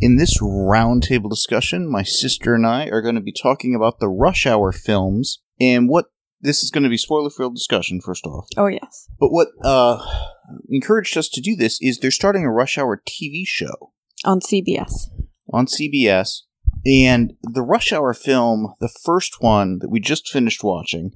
In this roundtable discussion, my sister and I are going to be talking about the Rush Hour films and what this is going to be spoiler-filled discussion. First off, Oh yes. but what uh, encouraged us to do this is they're starting a Rush Hour TV show On CBS. on CBS, and the Rush Hour film, the first one that we just finished watching,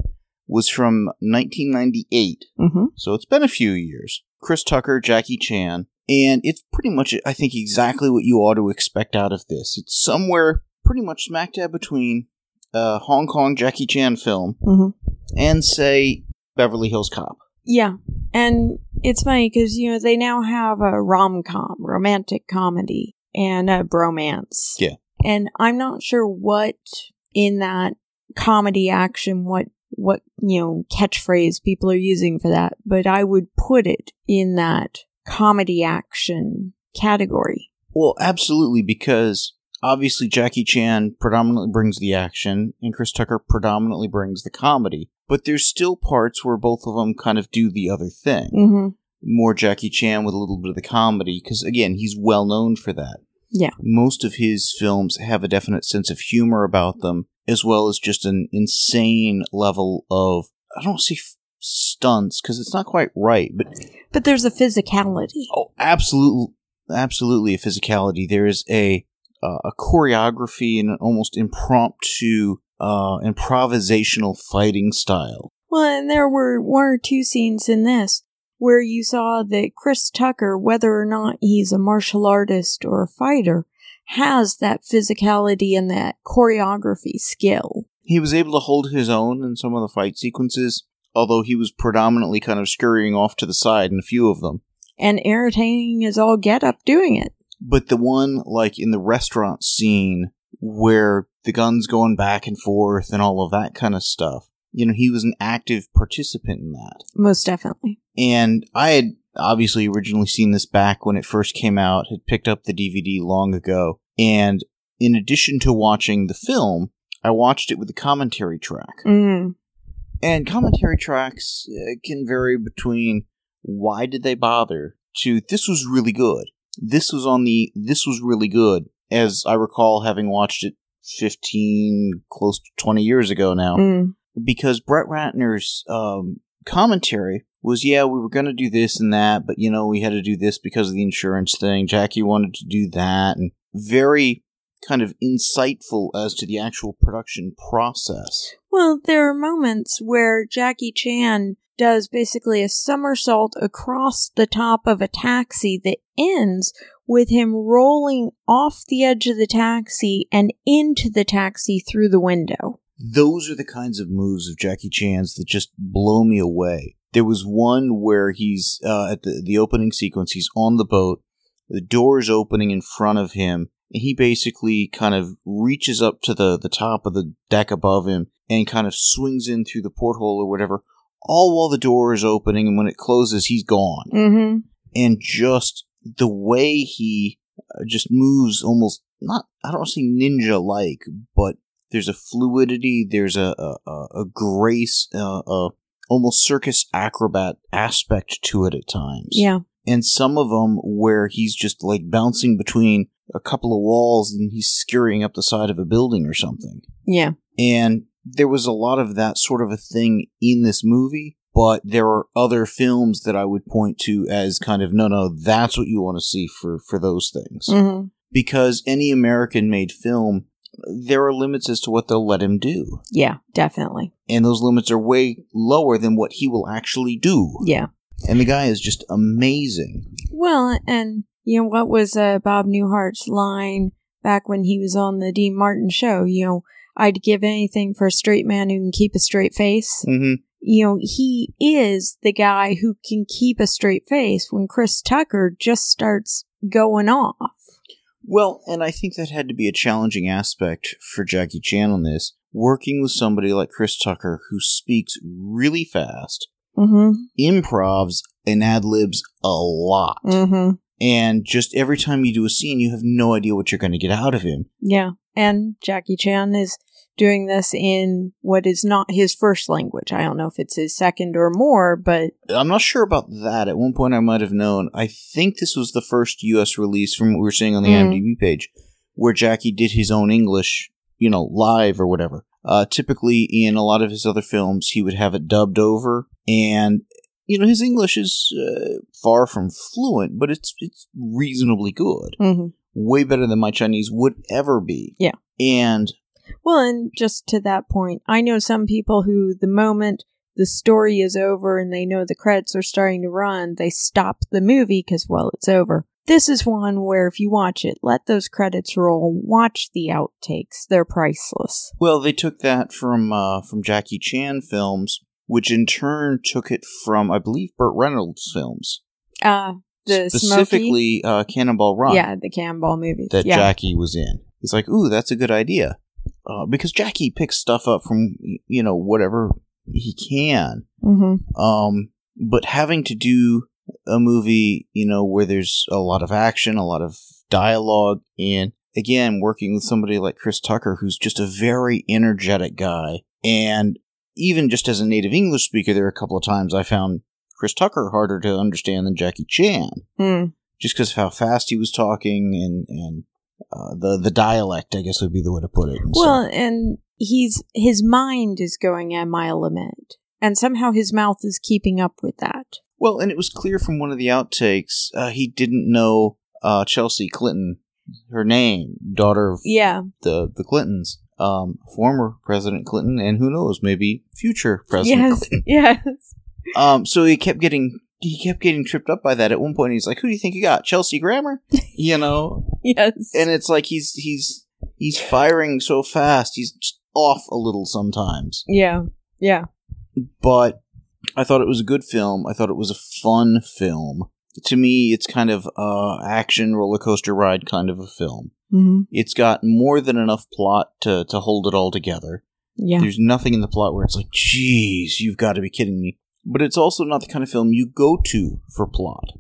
was from 1998. Mm-hmm. So it's been a few years. Chris Tucker, Jackie Chan, and it's pretty much, I think, exactly what you ought to expect out of this. It's somewhere pretty much smack dab between a Hong Kong Jackie Chan film Mm-hmm. and, say, Beverly Hills Cop. Yeah, and it's funny because you know they now have a rom com, romantic comedy, and a bromance. Yeah. and I'm not sure what in that comedy action what what you know catchphrase people are using for that, but I would put it in that comedy action category. Well, absolutely, because obviously Jackie Chan predominantly brings the action, and Chris Tucker predominantly brings the comedy. But there's still parts where both of them kind of do the other thing. Mm-hmm. More Jackie Chan with a little bit of the comedy, because again, he's well known for that. Yeah. Most of his films have a definite sense of humor about them, as well as just an insane level of, I don't f- stunts, because it's not quite right, but But there's a physicality. Oh, absolutely, absolutely a physicality. There is a uh, a choreography and an almost impromptu, uh, improvisational fighting style. Well, and there were one or two scenes in this where you saw that Chris Tucker, whether or not he's a martial artist or a fighter, has that physicality and that choreography skill. He was able to hold his own in some of the fight sequences, although he was predominantly kind of scurrying off to the side in a few of them. And entertaining as all get up doing it. But the one, like in the restaurant scene, where the gun's going back and forth and all of that kind of stuff, you know, he was an active participant in that. Most definitely. And I had obviously originally seen this back when it first came out, had picked up the DVD long ago. And in addition to watching the film, I watched it with the commentary track. Mm. And commentary tracks uh, can vary between why did they bother to this was really good. This was on the this was really good, as I recall having watched it 15, close to 20 years ago now Mm. because Brett Ratner's um, commentary was, yeah, we were going to do this and that, but you know, we had to do this because of the insurance thing. Jackie wanted to do that, and very kind of insightful as to the actual production process. Well, there are moments where Jackie Chan does basically a somersault across the top of a taxi that ends with him rolling off the edge of the taxi and into the taxi through the window. Those are the kinds of moves of Jackie Chan's that just blow me away. There was one where he's uh, at the the opening sequence. He's on the boat. The door is opening in front of him, he basically kind of reaches up to the the top of the deck above him and kind of swings in through the porthole or whatever. All while the door is opening, and when it closes, he's gone. Mm-hmm. And just the way he uh, just moves, almost not I don't say ninja like, but there's a fluidity, there's a a, a- a grace, uh, a almost circus acrobat aspect to it at times. Yeah. And some of them where he's just like bouncing between a couple of walls and he's scurrying up the side of a building or something. Yeah. And there was a lot of that sort of a thing in this movie, but there are other films that I would point to as kind of no, no, that's what you want to see for for those things. Mm-hmm. Because any American made film, there are limits as to what they'll let him do, Yeah, definitely. and those limits are way lower than what he will actually do. Yeah. And the guy is just amazing. Well, and you know what was uh, Bob Newhart's line back when he was on the Dean Martin show? You know, I'd give anything for a straight man who can keep a straight face. hmm You know, he is the guy who can keep a straight face when Chris Tucker just starts going off. Well, and I think that had to be a challenging aspect for Jackie Chan on this, working with somebody like Chris Tucker who speaks really fast, Mm-hmm. improvs and ad libs a lot. Mm-hmm. And just every time you do a scene, you have no idea what you're going to get out of him. Yeah. And Jackie Chan is doing this in what is not his first language. I don't know if it's his second or more, but I'm not sure about that. At one point, I might have known. I think this was the first U.S. release from what we were seeing on the Mm. IMDb page, where Jackie did his own English, you know, live or whatever. Uh, typically, in a lot of his other films, he would have it dubbed over, and you know, his English is uh, far from fluent, but it's it's reasonably good. Mhm. Way better than my Chinese would ever be. Yeah. and well, and just to that point, I know some people who the moment the story is over and they know the credits are starting to run, they stop the movie because, well, it's over. This is one where if you watch it, let those credits roll, watch the outtakes. They're priceless. Well, they took that from uh, from Jackie Chan films, which in turn took it from, I believe, Burt Reynolds films, Uh, the specifically uh, Cannonball Run, Yeah, the Cannonball movies. that yeah. Jackie was in. He's like, "Ooh, that's a good idea," uh, because Jackie picks stuff up from you know whatever he can. mm-hmm. Um, but having to do a movie, you know, where there's a lot of action, a lot of dialogue, and again, working with somebody like Chris Tucker, who's just a very energetic guy, and even just as a native English speaker, there are a couple of times I found Chris Tucker harder to understand than Jackie Chan, Mm. just because of how fast he was talking and and uh, the the dialect, I guess would be the way to put it. and so- Well, and he's his mind is going a mile a minute, and somehow his mouth is keeping up with that. Well, and it was clear from one of the outtakes uh, he didn't know uh, Chelsea Clinton, her name, daughter of Yeah, the the Clintons, um, former President Clinton, and who knows, maybe future President yes, Clinton. yes, Um, so he kept getting he kept getting tripped up by that. At one point, he's like, "Who do you think you got, Chelsea Grammer?" you know, yes. and it's like he's he's he's firing so fast, he's just off a little sometimes. yeah, yeah, but I thought it was a good film. I thought it was a fun film. To me, it's kind of uh action roller coaster ride kind of a film. Hmm It's got more than enough plot to to hold it all together. yeah, There's nothing in the plot where it's like, "Geez, you've got to be kidding me." But it's also not the kind of film you go to for plot.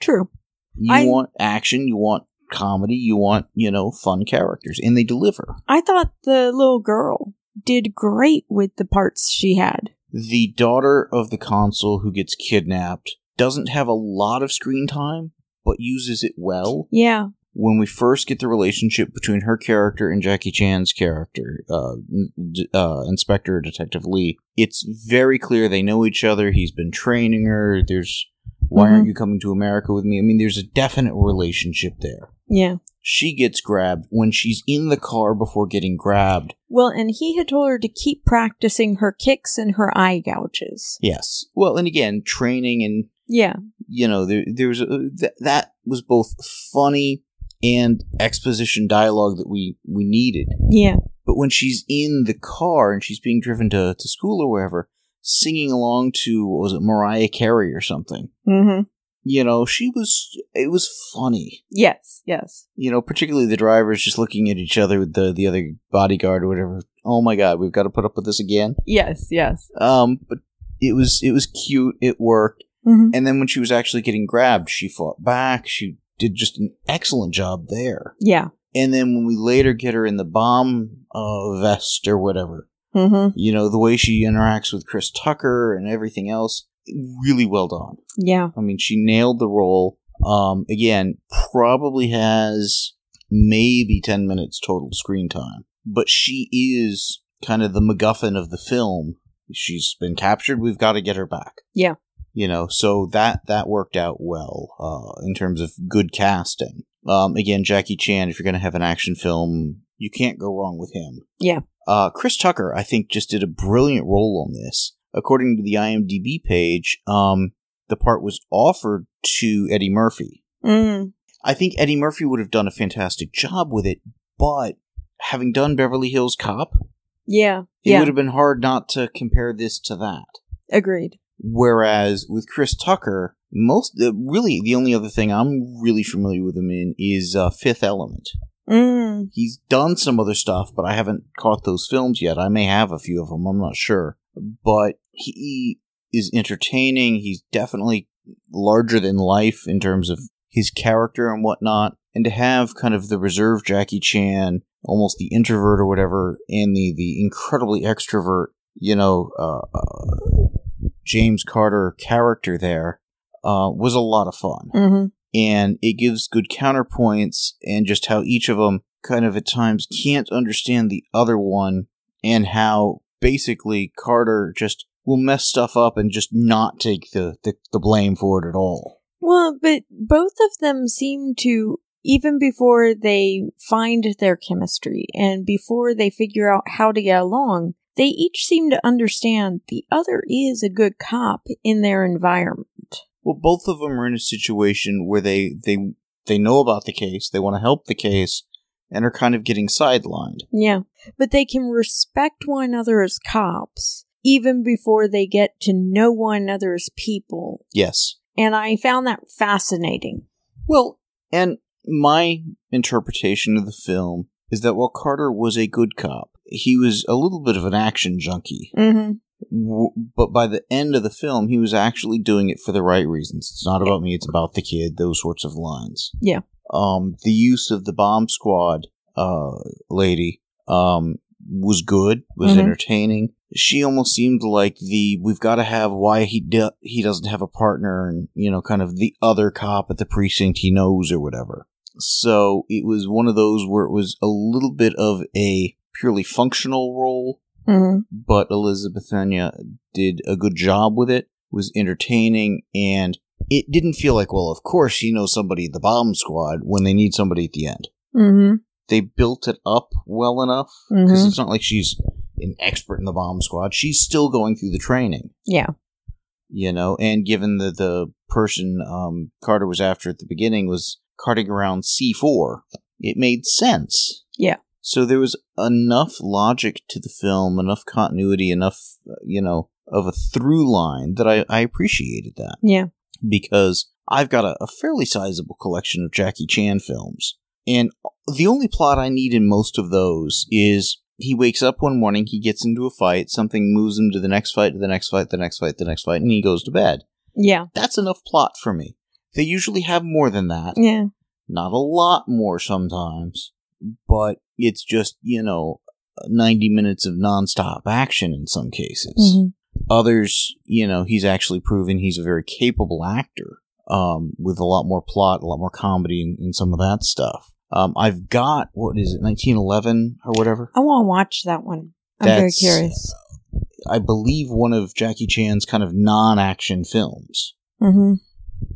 true. You I- want action, you want comedy, you want you know fun characters, and they deliver. I thought the little girl did great with the parts she had. The daughter of the consul who gets kidnapped doesn't have a lot of screen time, but uses it well. Yeah, When we first get the relationship between her character and Jackie Chan's character, uh, uh, Inspector Detective Lee, it's very clear they know each other. He's been training her. There's, why aren't you coming to America with me? I mean, there's a definite relationship there. yeah. She gets grabbed when she's in the car before getting grabbed. Well, and he had told her to keep practicing her kicks and her eye gouges. Yes. Well, and again, training and Yeah, you know there there was a, th- that was both funny and exposition dialogue that we we needed yeah, but when she's in the car and she's being driven to, to school or wherever singing along to what was it mariah carey or something mm-hmm. you know she was it was funny Yes, yes. you know particularly the drivers just looking at each other with the the other bodyguard or whatever oh my god we've got to put up with this again Yes, yes. um but it was it was cute it worked Mm-hmm. And then when she was actually getting grabbed, she fought back. She did just an excellent job there. Yeah. And then when we later get her in the bomb uh, vest or whatever, Mm-hmm. you know, the way she interacts with Chris Tucker and everything else, really well done. Yeah. I mean, she nailed the role. Um, again, probably has maybe 10 minutes total screen time, but she is kind of the MacGuffin of the film. She's been captured. We've got to get her back. Yeah. You know, so that, that worked out well, uh, in terms of good casting. Um, again, Jackie Chan, if you're going to have an action film, you can't go wrong with him. Yeah. Uh, Chris Tucker, I think, just did a brilliant role on this. According to the IMDb page, um, the part was offered to Eddie Murphy. Mm. I think Eddie Murphy would have done a fantastic job with it, but having done Beverly Hills Cop, Yeah. it yeah. would have been hard not to compare this to that. Agreed. Whereas with Chris Tucker, most uh, really the only other thing I'm really familiar with him in is uh, Fifth Element. Mm. He's done some other stuff, but I haven't caught those films yet. I may have a few of them. I'm not sure, but he is entertaining. He's definitely larger than life in terms of his character and whatnot. And to have kind of the reserved Jackie Chan, almost the introvert or whatever, and the the incredibly extrovert, you know, uh, uh, James Carter character there uh, was a lot of fun. hmm And it gives good counterpoints and just how each of them kind of at times can't understand the other one and how basically Carter just will mess stuff up and just not take the, the, the blame for it at all. Well, but both of them seem to, even before they find their chemistry and before they figure out how to get along, they each seem to understand the other is a good cop in their environment. Well, both of them are in a situation where they they they know about the case, they want to help the case, and are kind of getting sidelined. Yeah. But they can respect one another as cops even before they get to know one another as people. Yes. And I found that fascinating. Well, and my interpretation of the film is that while Carter was a good cop, he was a little bit of an action junkie. Mm-hmm. W- But by the end of the film, he was actually doing it for the right reasons. It's not about me; it's about the kid. Those sorts of lines. Yeah. Um, the use of the bomb squad, uh, lady, um, was good. Was Mhm. entertaining. She almost seemed like the we've got to have why he do- he doesn't have a partner, and you know, kind of the other cop at the precinct he knows or whatever. So it was one of those where it was a little bit of a purely functional role Mm-hmm. but Elizabeth Peña did a good job with it. Was entertaining, and it didn't feel like, well, of course she knows somebody at the bomb squad when they need somebody at the end. Mm-hmm. They built it up well enough because Mm-hmm. it's not like she's an expert in the bomb squad. She's still going through the training, Yeah. you know. And given that the person um, Carter was after at the beginning was carting around C four, it made sense. Yeah. So there was enough logic to the film, enough continuity, enough, you know, of a through line that I, I appreciated that Yeah. because I've got a, a fairly sizable collection of Jackie Chan films. And the only plot I need in most of those is he wakes up one morning, he gets into a fight, something moves him to the next fight, to the next fight, the next fight, the next fight, and he goes to bed. Yeah. That's enough plot for me. They usually have more than that Yeah. not a lot more sometimes, but it's just, you know, 90 minutes of nonstop action in some cases. Mhm. Others, you know, he's actually proven he's a very capable actor um, with a lot more plot, a lot more comedy, and, and some of that stuff. Um, I've got, what is it, 1911 or whatever? I want to watch that one. I'm very That's- curious. I believe one of Jackie Chan's kind of non action films. Mm-hmm.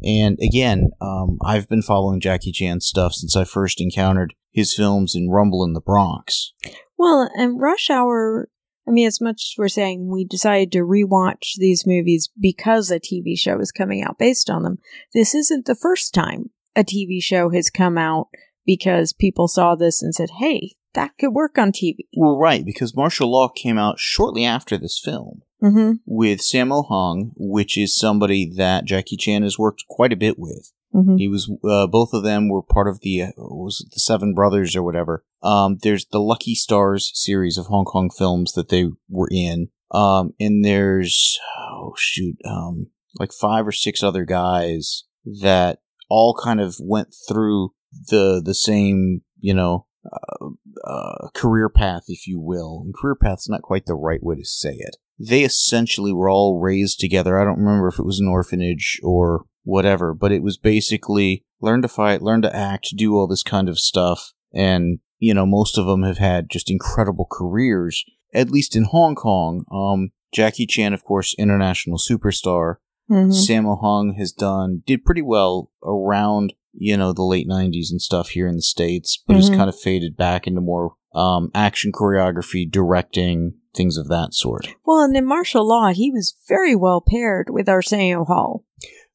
And again, um, I've been following Jackie Chan stuff since I first encountered his films in Rumble in the Bronx. Well, and Rush Hour, I mean, as much as we're saying we decided to rewatch these movies because a TV show is coming out based on them, this isn't the first time a TV show has come out because people saw this and said, hey, that could work on TV. Well, right, because Martial Law came out shortly after this film Mm-hmm. with Sammo Hung, which is somebody that Jackie Chan has worked quite a bit with. Mm-hmm. He was, uh, both of them were part of the, uh, was the Seven Brothers or whatever. Um, there's the Lucky Stars series of Hong Kong films that they were in. Um, and there's, oh shoot, um, like five or six other guys that all kind of went through the, the same, you know, uh, uh, career path, if you will. And career path's not quite the right way to say it. They essentially were all raised together. I don't remember if it was an orphanage or whatever, but it was basically learn to fight, learn to act, do all this kind of stuff. And, you know, most of them have had just incredible careers, at least in Hong Kong. Um, Jackie Chan, of course, international superstar. Mm-hmm. Sammo Hung has done, did pretty well around, you know, the late 90s and stuff here in the States, but has Mhm. kind of faded back into more um, action choreography, directing, things of that sort. Well, and in martial law, he was very well paired with Arsenio Hall.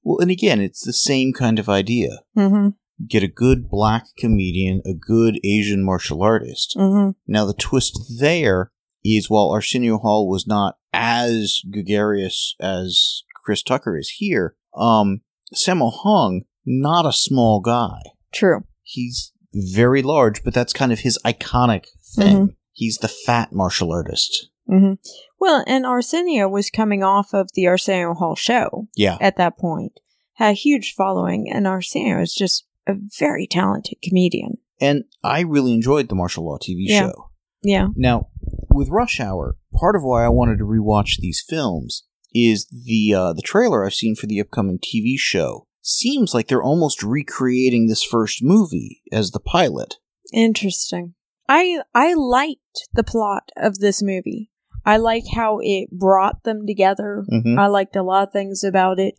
Well, and again, it's the same kind of idea. Mm-hmm. Get a good black comedian, a good Asian martial artist. Mm-hmm. Now, the twist there is while Arsenio Hall was not as gregarious as Chris Tucker is here. Um, Sammo Hung, not a small guy. True. He's very large, but that's kind of his iconic thing. He's the fat martial artist. Hmm Well, and Arsenio was coming off of the Arsenio Hall show Yeah. at that point, had a huge following, and Arsenio is just a very talented comedian. And I really enjoyed the martial law TV Yeah. show. Yeah. Now, with Rush Hour, part of why I wanted to rewatch these films is the uh, the trailer I've seen for the upcoming TV show seems like they're almost recreating this first movie as the pilot. Interesting. I I liked the plot of this movie. I like how it brought them together. Mhm. I liked a lot of things about it.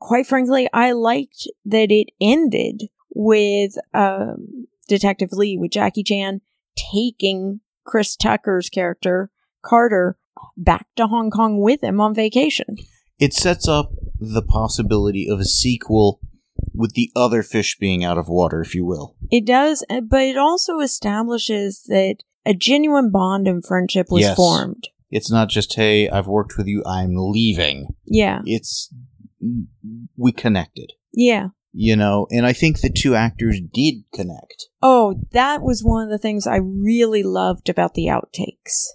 Quite frankly, I liked that it ended with um, Detective Lee with Jackie Chan taking Chris Tucker's character Carter back to Hong Kong with him on vacation. It sets up the possibility of a sequel with the other fish being out of water, if you will. It does, uh, but it also establishes that a genuine bond and friendship was Yes. formed. It's not just, hey, I've worked with you, I'm leaving. Yeah, It's, we connected, yeah. you know, and I think the two actors did connect. Oh, that was one of the things I really loved about the outtakes.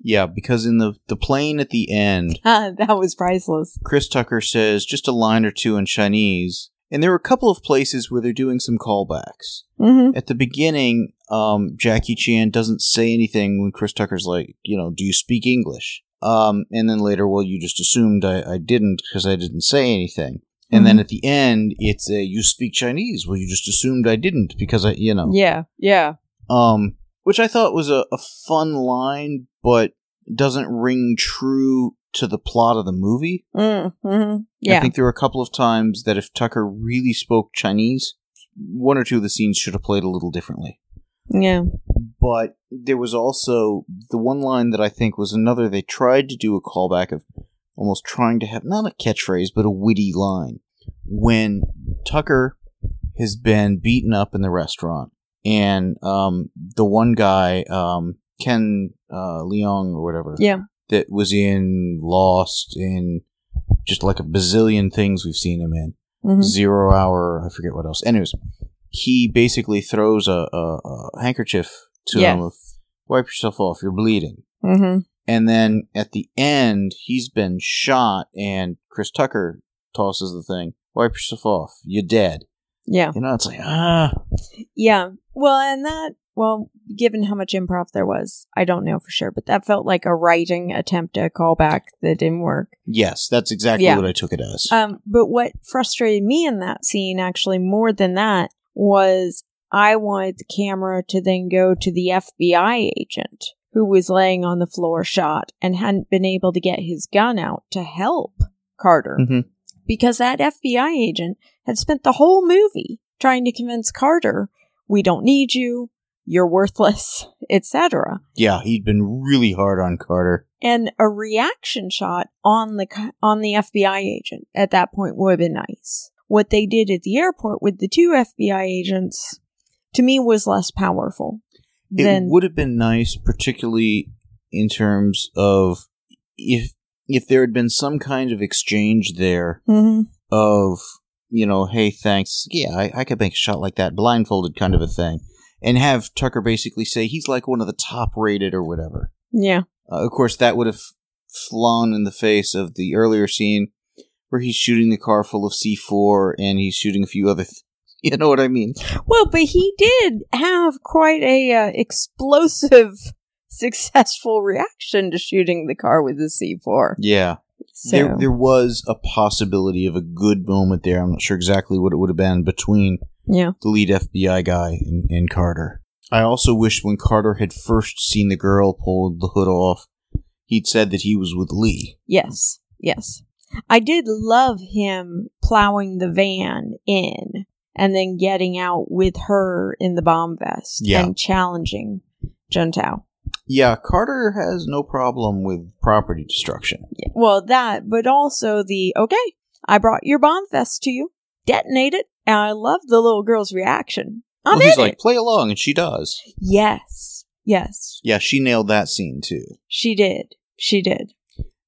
Yeah, because in the, the plane at the end, that was priceless. Chris Tucker says just a line or two in Chinese, and there are a couple of places where they're doing some callbacks. Mm-hmm. At the beginning, um, Jackie Chan doesn't say anything when Chris Tucker's like, you know, do you speak English? Um, and then later, well, you just assumed I, I didn't because I didn't say anything. And then Mhm. at the end, it's a, you speak Chinese. Well, you just assumed I didn't because I, you know, Yeah, yeah. um, which I thought was a, a fun line, but doesn't ring true to the plot of the movie. Mm-hmm. I think there were a couple of times that if Tucker really spoke Chinese, one or two of the scenes should have played a little differently. yeah. But there was also the one line that I think was another. They tried to do a callback of almost trying to have not a catchphrase, but a witty line. When Tucker has been beaten up in the restaurant, and um, the one guy, um, Ken uh, Leung or whatever, Yeah. That was in Lost, in just like a bazillion things we've seen him in. Mhm. Zero Hour, I forget what else. Anyways, he basically throws a, a, a handkerchief to Yes. him of, wipe yourself off, you're bleeding. Mm-hmm. And then at the end, he's been shot, and Chris Tucker tosses the thing, wipe yourself off, you're dead. Yeah. You know, it's like, ah. Yeah. Well, and that, well, given how much improv there was, I don't know for sure, but that felt like a writing attempt at a callback that didn't work. Yes, that's exactly Yeah. what I took it as. Um, but what frustrated me in that scene, actually, more than that, was I wanted the camera to then go to the FBI agent who was laying on the floor shot and hadn't been able to get his gun out to help Carter. Mhm. Because that FBI agent had spent the whole movie trying to convince Carter, we don't need you, you're worthless, etc. yeah, he'd been really hard on Carter. And a reaction shot on the on the FBI agent at that point would have been nice. What they did at the airport with the two FBI agents, to me, was less powerful It than would have been nice, particularly in terms of if if there had been some kind of exchange there Mhm. of you know, hey, thanks, yeah, I, I could make a shot like that, blindfolded kind of a thing, and have Tucker basically say he's like one of the top rated or whatever. yeah, Uh, of course, that would have flown in the face of the earlier scene where he's shooting the car full of C4 and he's shooting a few other. Th- you know what I mean? Well, but he did have quite a uh, explosive, successful reaction to shooting the car with the C4. Yeah. So, There, there was a possibility of a good moment there. I'm not sure exactly what it would have been between yeah, the lead FBI guy and, and Carter. I also wish when Carter had first seen the girl pull the hood off, he'd said that he was with Lee. yes, yes. I did love him plowing the van in and then getting out with her in the bomb vest Yeah. and challenging Juntao. Yeah, Carter has no problem with property destruction. Well, that, but also the okay, I brought your bomb vest to you, detonate it, and I love the little girl's reaction. I'm well, he's like, it. play along, and she does. Yes, yes, Yeah, she nailed that scene too. she did, she did.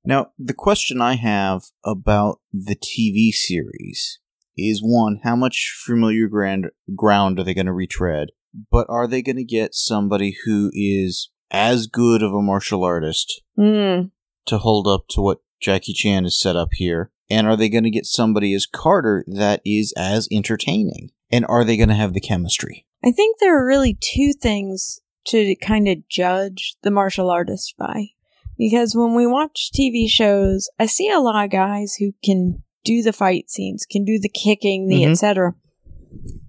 Now, the question I have about the TV series is one, how much familiar grand, ground are they going to retread? But are they going to get somebody who is as good of a martial artist Mm. to hold up to what Jackie Chan has set up here? And are they going to get somebody as Carter that is as entertaining? And are they going to have the chemistry? I think there are really two things to kind of judge the martial artist by. Because when we watch TV shows, I see a lot of guys who can do the fight scenes, can do the kicking, the Mhm. etc.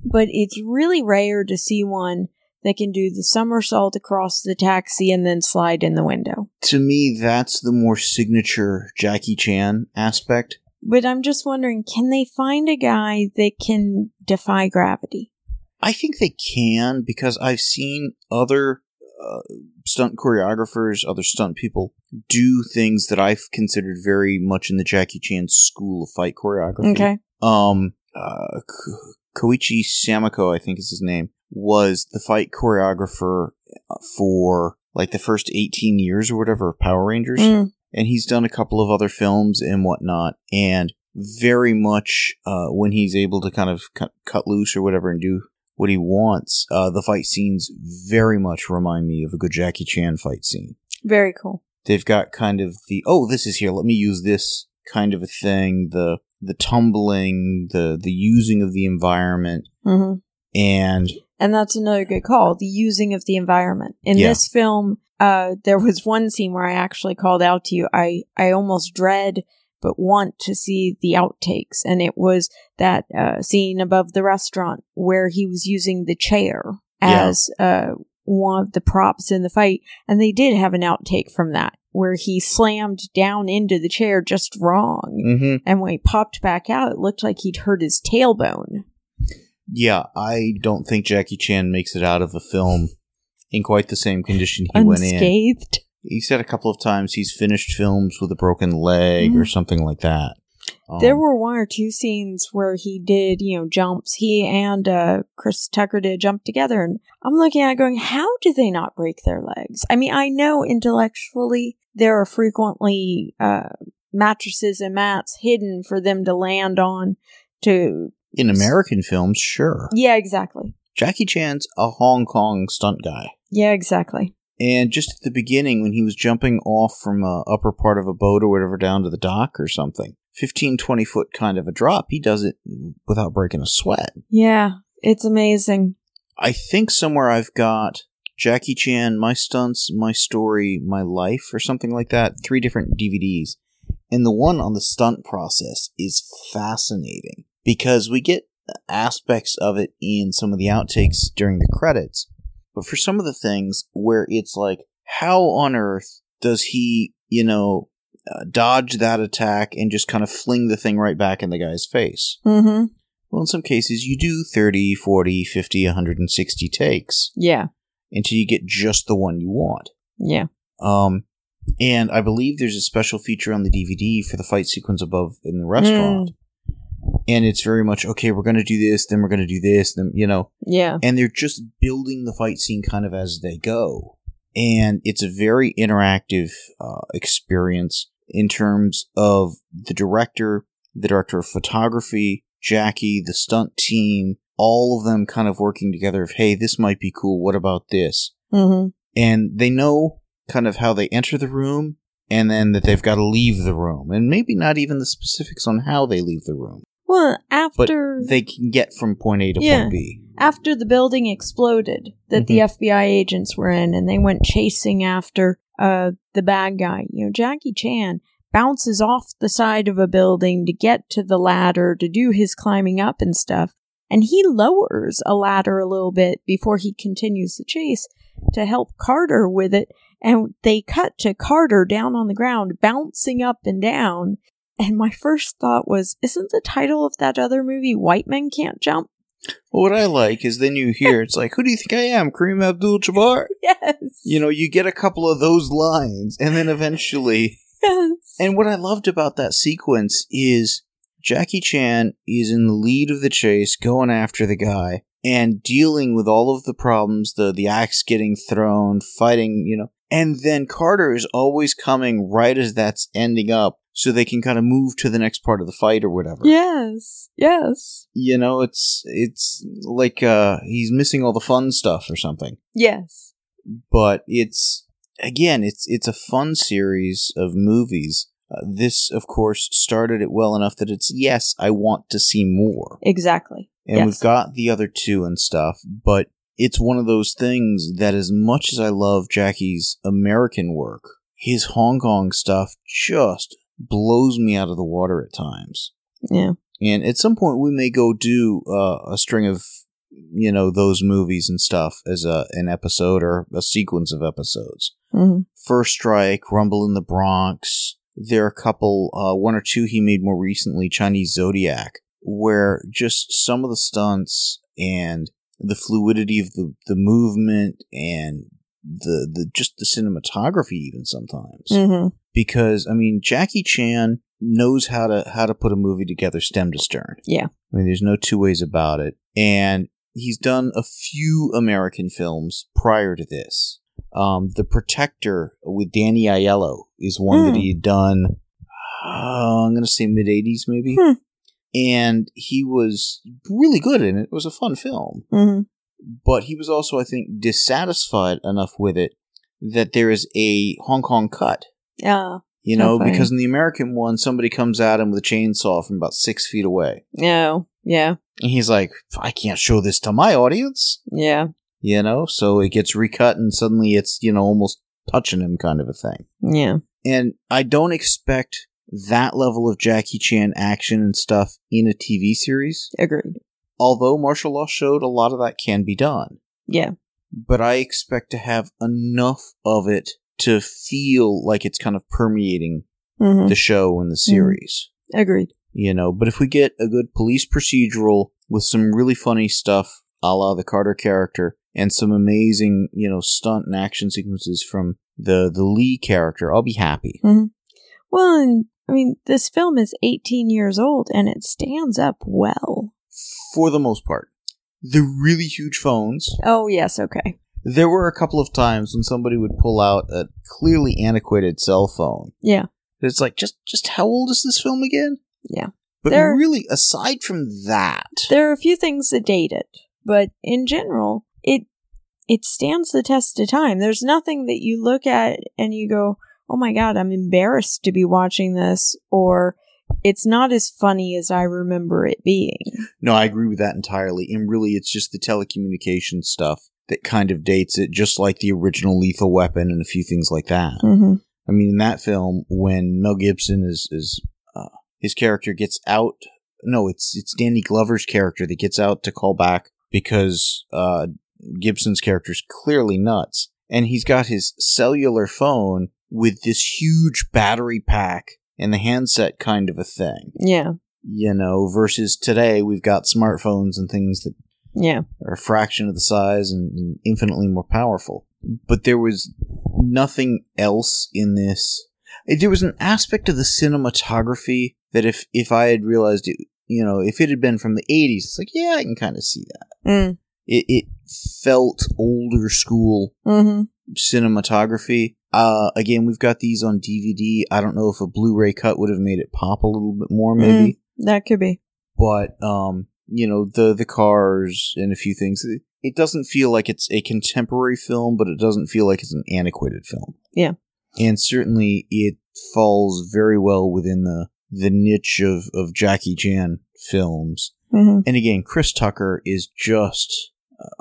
But it's really rare to see one that can do the somersault across the taxi and then slide in the window. To me, that's the more signature Jackie Chan aspect. But I'm just wondering, can they find a guy that can defy gravity? I think they can because I've seen other uh, stunt choreographers, other stunt people do things that I've considered very much in the Jackie Chan school of fight choreography. Okay. Um, uh, Koichi Samiko, I think is his name, was the fight choreographer uh, for like the first 18 years or whatever of Power Rangers. Mm. And he's done a couple of other films and whatnot. And very much uh, when he's able to kind of cut, cut loose or whatever and do what he wants, uh, the fight scenes very much remind me of a good Jackie Chan fight scene. Very cool. They've got kind of the oh, this is here. Let me use this kind of a thing. The the tumbling, the the using of the environment, hmm and And that's another good call. The using of the environment. In Yeah. this film, uh, there was one scene where I actually called out to you. I, I almost dread but want to see the outtakes. And it was that uh, scene above the restaurant where he was using the chair Yeah. as uh, one of the props in the fight. And they did have an outtake from that where he slammed down into the chair just wrong. hmm And when he popped back out, it looked like he'd hurt his tailbone. yeah, I don't think Jackie Chan makes it out of the film in quite the same condition he went in. Unscathed. He said a couple of times he's finished films with a broken leg or something like that. Um, There were one or two scenes where he did, you know, jumps. He and uh, Chris Tucker did jump together, and I'm looking at it going, how do they not break their legs? I mean, I know intellectually there are frequently uh, mattresses and mats hidden for them to land on. To in American films, sure. yeah, exactly. Jackie Chan's a Hong Kong stunt guy. Yeah, exactly. And just at the beginning, when he was jumping off from a upper part of a boat or whatever down to the dock or something, 15, 20 foot kind of a drop, he does it without breaking a sweat. Yeah, it's amazing. I think somewhere I've got Jackie Chan, My Stunts, My Story, My Life, or something like that. Three different DVDs. And the one on the stunt process is fascinating because we get aspects of it in some of the outtakes during the credits. But for some of the things where it's like, how on earth does he, you know, uh, dodge that attack and just kind of fling the thing right back in the guy's face? Mm-hmm. Well, in some cases, you do 30, 40, 50, 160 takes Yeah, until you get just the one you want. yeah. Um, and I believe there's a special feature on the DVD for the fight sequence above in the restaurant. And it's very much, okay, we're going to do this, then we're going to do this, then, you know, Yeah. and they're just building the fight scene kind of as they go. And it's a very interactive uh, experience in terms of the director, the director of photography, Jackie, the stunt team, all of them kind of working together of, hey, this might be cool. What about this? Mm-hmm. And they know kind of how they enter the room and then that they've got to leave the room. And maybe not even the specifics on how they leave the room, Well, but after they can get from point A to Yeah. point B. after the building exploded that the FBI agents were in and they went chasing after uh the bad guy. You know, Jackie Chan bounces off the side of a building to get to the ladder to do his climbing up and stuff. And he lowers a ladder a little bit before he continues the chase to help Carter with it. And they cut to Carter down on the ground, bouncing up and down. And my first thought was, isn't the title of that other movie White Men Can't Jump? Well, what I like is then you hear it's like, who do you think I am, Kareem Abdul-Jabbar? Yes. You know, you get a couple of those lines, and then eventually. Yes. And what I loved about that sequence is Jackie Chan is in the lead of the chase, going after the guy and dealing with all of the problems, the the axe getting thrown, fighting, you know, And then Carter is always coming right as that's ending up so they can kind of move to the next part of the fight or whatever. Yes. Yes. You know, it's it's like uh he's missing all the fun stuff or something. Yes. But it's again, it's it's a fun series of movies. Uh, this, of course, started it well enough that it's yes, I want to see more. Exactly. And Yes. we've got the other two and stuff, but it's one of those things that as much as I love Jackie's American work, his Hong Kong stuff just blows me out of the water at times. Yeah. And at some point we may go do uh, a string of you know those movies and stuff as a an episode or a sequence of episodes. hmm First Strike, Rumble in the Bronx. There are a couple, uh, one or two he made more recently, Chinese Zodiac, where just some of the stunts and the fluidity of the, the movement and the, the just the cinematography even sometimes. hmm Because I mean Jackie Chan knows how to how to put a movie together stem to stern. Yeah. I mean there's no two ways about it. And he's done a few American films prior to this. Um, the Protector with Danny Aiello is one that Hmm. he had done. Uh, I'm gonna say mid '80s, maybe. Hmm. And he was really good in it. It was a fun film, hmm but he was also, I think, dissatisfied enough with it that there is a Hong Kong cut. Yeah. You know, because in the American one, somebody comes at him with a chainsaw from about six feet away, Yeah. Yeah. and he's like, "I can't show this to my audience." Yeah. you know so it gets recut and suddenly it's you know almost touching him kind of a thing Yeah. and i don't expect that level of jackie chan action and stuff in a tv series. Agreed. although martial law showed a lot of that can be done. Yeah. but i expect to have enough of it to feel like it's kind of permeating hmm the show and the series. Agreed. you know but if we get a good police procedural with some really funny stuff a la the carter character and some amazing you know stunt and action sequences from the the lee character i'll be happy. Well, and I mean, this film is 18 years old and it stands up well. for the most part the really huge phones Oh, yes. Okay. there were a couple of times when somebody would pull out a clearly antiquated cell phone Yeah. it's like just just how old is this film again Yeah. but There- really aside from that There are a few things that date it, but in general, it it stands the test of time. There's nothing that you look at and you go, "Oh my god, I'm embarrassed to be watching this," or it's not as funny as I remember it being. No, I agree with that entirely. And really, it's just the telecommunication stuff that kind of dates it, just like the original Lethal Weapon and a few things like that. Mm-hmm. I mean, in that film, when Mel Gibson is is uh, his character gets out, no, it's it's Danny Glover's character that gets out to call back because uh, Gibson's character is clearly nuts, and he's got his cellular phone with this huge battery pack and the handset kind of a thing Yeah. you know, versus today we've got smartphones and things that Yeah. are a fraction of the size and, infinitely more powerful. But there was nothing else in this. There was an aspect of the cinematography that if if I had realized it, you know, if it had been from the '80s, it's like, yeah, I can kind of see that. Mm. It, it felt older school Mm-hmm. Cinematography. Uh, again, we've got these on DVD. I don't know if a Blu-ray cut would have made it pop a little bit more, maybe That could be. but um, you know the the cars and a few things. It, it doesn't feel like it's a contemporary film, but it doesn't feel like it's an antiquated film. Yeah. and certainly it falls very well within the the niche of of Jackie Chan films. Mm-hmm. And again, Chris Tucker is just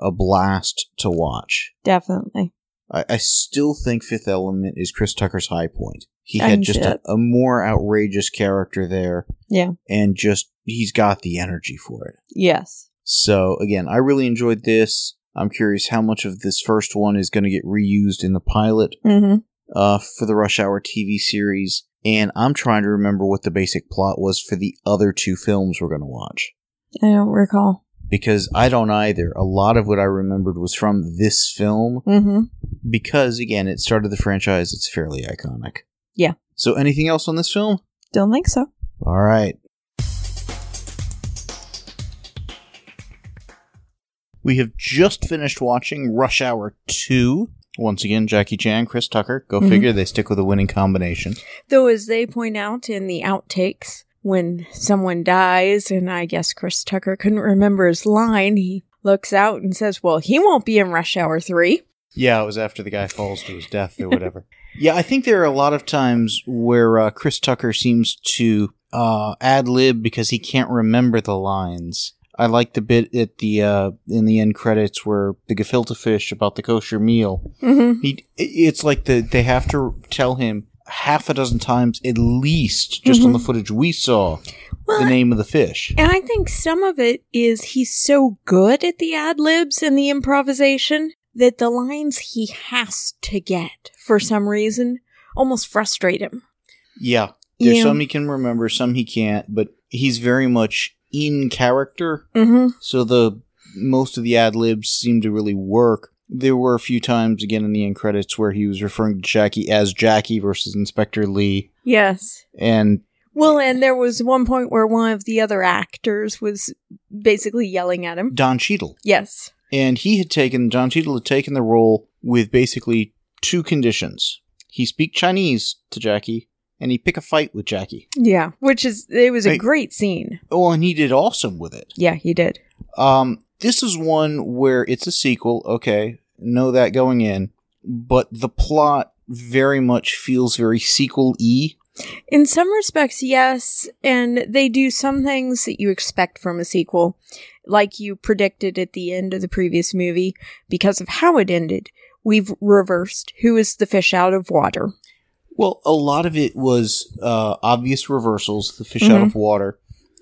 a blast to watch. Definitely. I, I still think Fifth Element is Chris Tucker's high point. He I had just a, a more outrageous character there. Yeah. And just, he's got the energy for it. Yes. So, again, I really enjoyed this. I'm curious how much of this first one is going to get reused in the pilot Mm-hmm. uh, for the Rush Hour TV series. And I'm trying to remember what the basic plot was for the other two films we're going to watch. I don't recall. Because I don't either. A lot of what I remembered was from this film. Mm-hmm. Because, again, it started the franchise. It's fairly iconic. Yeah. So, anything else on this film? Don't think so. All right. We have just finished watching Rush Hour 2. Once again, Jackie Chan, Chris Tucker. Go Mhm. figure. They stick with a winning combination. Though, as they point out in the outtakes, when someone dies, and I guess Chris Tucker couldn't remember his line, he looks out and says, Well, he won't be in Rush Hour 3. Yeah, it was after the guy falls to his death or whatever. yeah, I think there are a lot of times where uh, Chris Tucker seems to uh, ad lib because he can't remember the lines. I like the bit at the uh, in the end credits where the gefilte fish about the kosher meal. Mm-hmm. He, it's like the they have to tell him half a dozen times at least, just on the footage we saw, Well, the name of the fish. And I think some of it is he's so good at the ad libs and the improvisation that the lines he has to get for some reason almost frustrate him. Yeah, there's Yeah. some he can remember, some he can't, but he's very much in character. Mm-hmm. So the most of the ad libs seem to really work. There were a few times again in the end credits where he was referring to Jackie as Jackie versus Inspector Lee, Yes. and Well, and there was one point where one of the other actors was basically yelling at him. Don Cheadle. Yes. And he had taken Don Cheadle had taken the role with basically two conditions: he speak Chinese to Jackie, and he pick a fight with Jackie. Yeah. Which is, it was a great scene. Oh, and he did awesome with it. Yeah, he did. Um, this is one where it's a sequel. Okay, know that going in, but the plot very much feels very sequel y. In some respects, yes, and they do some things that you expect from a sequel, like you predicted at the end of the previous movie, because of how it ended. We've reversed who is the fish out of water. Well, a lot of it was uh, obvious reversals, the fish out of water,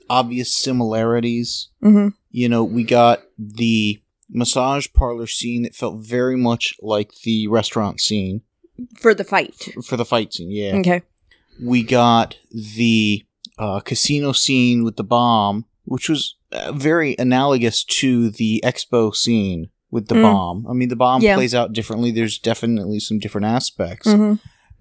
obvious similarities. Mm-hmm. You know, we got the massage parlor scene that felt very much like the restaurant scene For the fight. for the fight scene. Yeah, Okay. we got the uh, casino scene with the bomb, which was uh, very analogous to the expo scene with the Mm. bomb. I mean, the bomb Yeah. plays out differently. There's definitely some different aspects, Mm-hmm.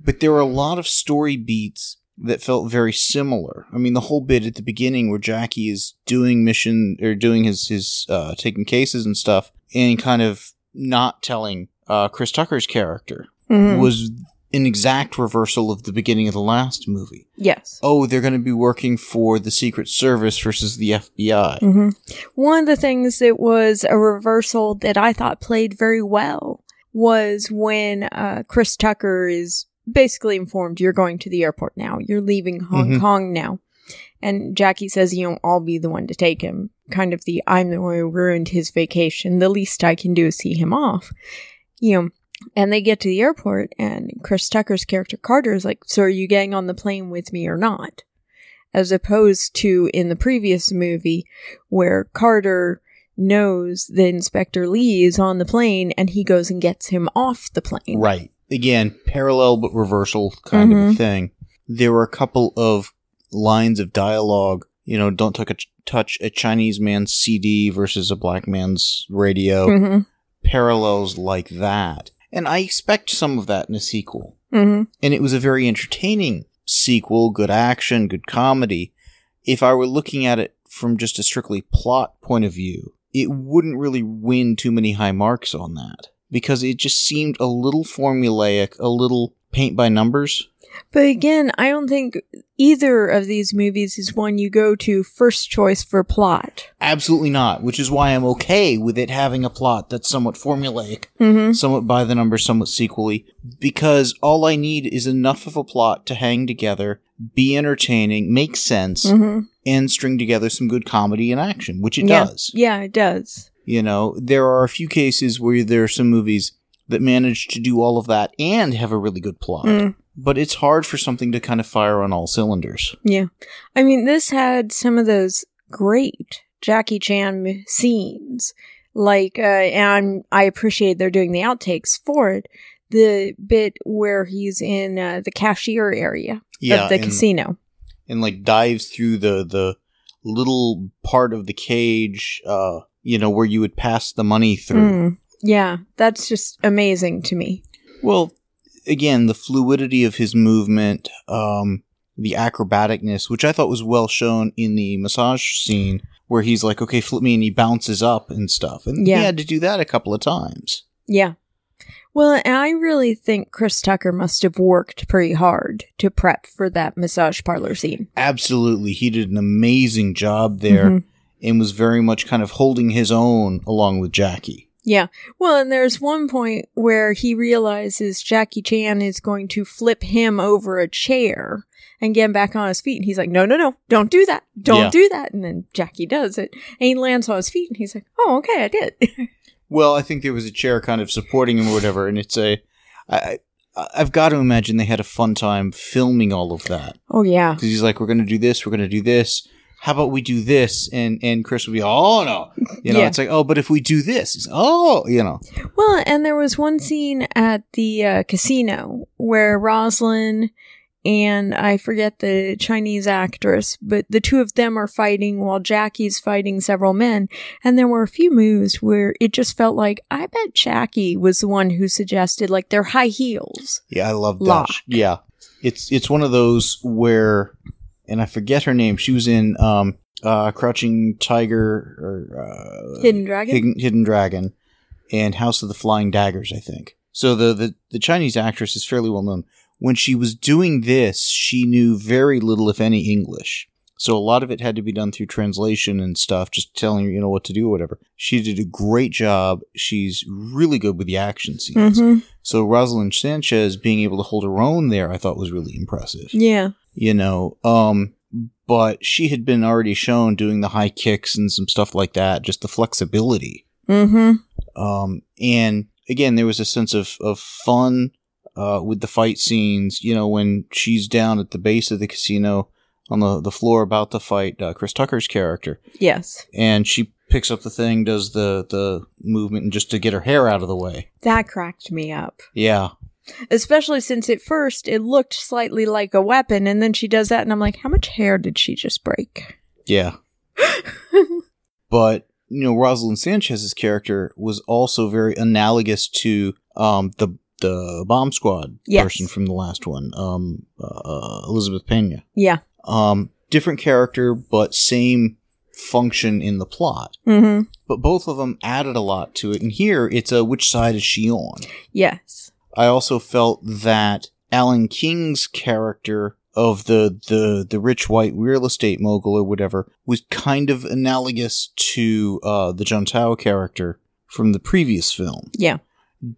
but there were a lot of story beats that felt very similar. I mean, the whole bit at the beginning where Jackie is doing mission or doing his his uh, taking cases and stuff, and kind of not telling uh, Chris Tucker's character Mm-hmm. was an exact reversal of the beginning of the last movie. Yes. Oh, they're going to be working for the Secret Service versus the FBI. hmm One of the things that was a reversal that I thought played very well was when uh, Chris Tucker is basically informed you're going to the airport now. You're leaving Hong Mhm. Kong now. And Jackie says, you know, I'll be the one to take him. Kind of the I'm the one who ruined his vacation. The least I can do is see him off. You know, and they get to the airport and Chris Tucker's character Carter is like, So are you getting on the plane with me or not? As opposed to in the previous movie where Carter knows that Inspector Lee is on the plane and he goes and gets him off the plane. Right. Again, parallel but reversal kind of a Mhm. thing. There were a couple of lines of dialogue. You know, don't touch a, touch a Chinese man's CD versus a black man's radio. hmm Parallels like that. And I expect some of that in a sequel. hmm and it was a very entertaining sequel, good action, good comedy. If I were looking at it from just a strictly plot point of view, it wouldn't really win too many high marks on that because it just seemed a little formulaic, a little paint by numbers. But again, I don't think either of these movies is one you go to first choice for plot. Absolutely not, which is why I'm okay with it having a plot that's somewhat formulaic, Mm-hmm. somewhat by the numbers, somewhat sequely, because all I need is enough of a plot to hang together, be entertaining, make sense, Mm-hmm. and string together some good comedy and action, which it yeah. does. Yeah, it does. You know, there are a few cases where there are some movies that manage to do all of that and have a really good plot. Mm. But it's hard for something to kind of fire on all cylinders. Yeah. I mean, this had some of those great Jackie Chan scenes. Like, uh, and I appreciate they're doing the outtakes for it. The bit where he's in uh, the cashier area Yeah, of the and, casino. and like dives through the the little part of the cage, uh, you know, where you would pass the money through. Mm. Yeah, that's just amazing to me. Well, again, the fluidity of his movement, um, the acrobaticness, which I thought was well shown in the massage scene, where he's like, "Okay, flip me," and he bounces up and stuff, and Yeah. he had to do that a couple of times. Yeah. Well, and I really think Chris Tucker must have worked pretty hard to prep for that massage parlor scene. Absolutely. He did an amazing job there Mhm. And was very much kind of holding his own along with Jackie. Yeah. Well, and there's one point where he realizes Jackie Chan is going to flip him over a chair and get him back on his feet. And he's like, no, no, no, don't do that. Don't Yeah. do that. And then Jackie does it. And he lands on his feet and he's like, oh, okay, I did. Well, I think there was a chair kind of supporting him or whatever, and it's a, I, I've got to imagine they had a fun time filming all of that oh, yeah. because he's like, "We're going to do this. We're going to do this. How about we do this?" And and Chris would be, "Oh no," you know. Yeah. It's like, "Oh, but if we do this, it's, oh, you know." Well, and there was one scene at the uh, casino where Roselyn and I forget the Chinese actress, but the two of them are fighting while Jackie's fighting several men. And there were a few moves where it just felt like I bet Jackie was the one who suggested like their high heels. Yeah, I love that. Yeah, it's it's one of those where, and I forget her name. She was in um, uh, Crouching Tiger or uh, Hidden Dragon? Hidden, Hidden Dragon, and House of the Flying Daggers. I think so. The, the the Chinese actress is fairly well known. When she was doing this, she knew very little, if any, English. So a lot of it had to be done through translation and stuff, just telling her, you know, what to do or whatever. She did a great job. She's really good with the action scenes. Mm-hmm. So Roselyn Sanchez being able to hold her own there, I thought was really impressive. Yeah. You know, um, but she had been already shown doing the high kicks and some stuff like that, just the flexibility. Mm-hmm. Um, and again, there was a sense of, of fun, uh, with the fight scenes, you know, when she's down at the base of the casino on the, the floor about to fight, uh, Chris Tucker's character. Yes. And she picks up the thing, does the, the movement and just to get her hair out of the way. That cracked me up. Yeah. Especially since at first it looked slightly like a weapon, and then she does that, and I'm like, how much hair did she just break? Yeah. but you know, Roselyn Sanchez's character was also very analogous to um, the the bomb squad Yes. person from the last one, um, uh, Elizabeth Peña. Yeah. Um, different character, but same function in the plot. Mm-hmm. But both of them added a lot to it. And here, it's a which side is she on? Yes. I also felt that Alan King's character of the, the, the rich white real estate mogul or whatever was kind of analogous to uh, the Juntao character from the previous film. Yeah.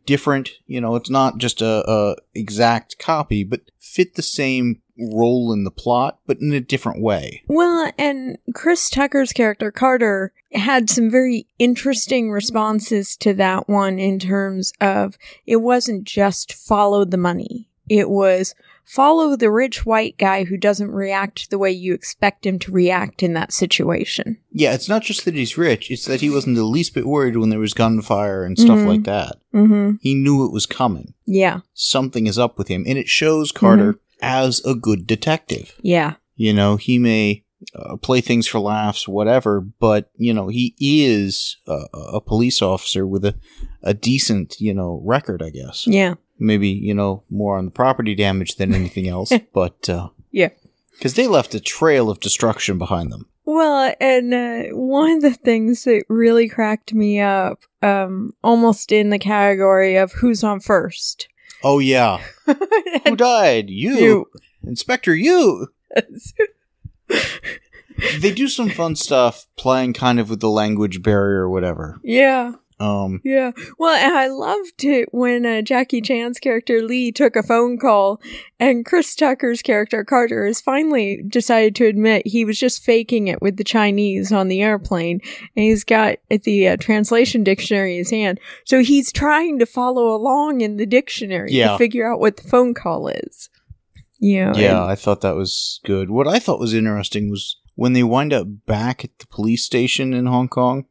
Different, you know, it's not just a, a exact copy, but fit the same role in the plot, but in a different way. Well, and Chris Tucker's character, Carter, had some very interesting responses to that one in terms of it wasn't just follow the money. It was follow the rich white guy who doesn't react the way you expect him to react in that situation. Yeah, it's not just that he's rich, it's that he wasn't the least bit worried when there was gunfire and stuff Mhm. like that. Mm-hmm. He knew it was coming. Yeah. something is up with him, and it shows Carter as a good detective. Yeah. You know, he may uh, play things for laughs, whatever, but you know, he is a, a police officer with a a decent, you know, record, I guess. Yeah. Maybe you know more on the property damage than anything else, but uh, Yeah. because they left a trail of destruction behind them. Well, and uh, one of the things that really cracked me up, um, almost in the category of who's on first. Oh yeah, who died? You, You. Inspector. You. They do some fun stuff, playing kind of with the language barrier or whatever. yeah. Um, Yeah. Well, and I loved it when uh, Jackie Chan's character Lee took a phone call and Chris Tucker's character Carter has finally decided to admit he was just faking it with the Chinese on the airplane and he's got the uh, translation dictionary in his hand. So he's trying to follow along in the dictionary Yeah. to figure out what the phone call is. Yeah, and- I thought that was good. What I thought was interesting was when they wind up back at the police station in Hong Kong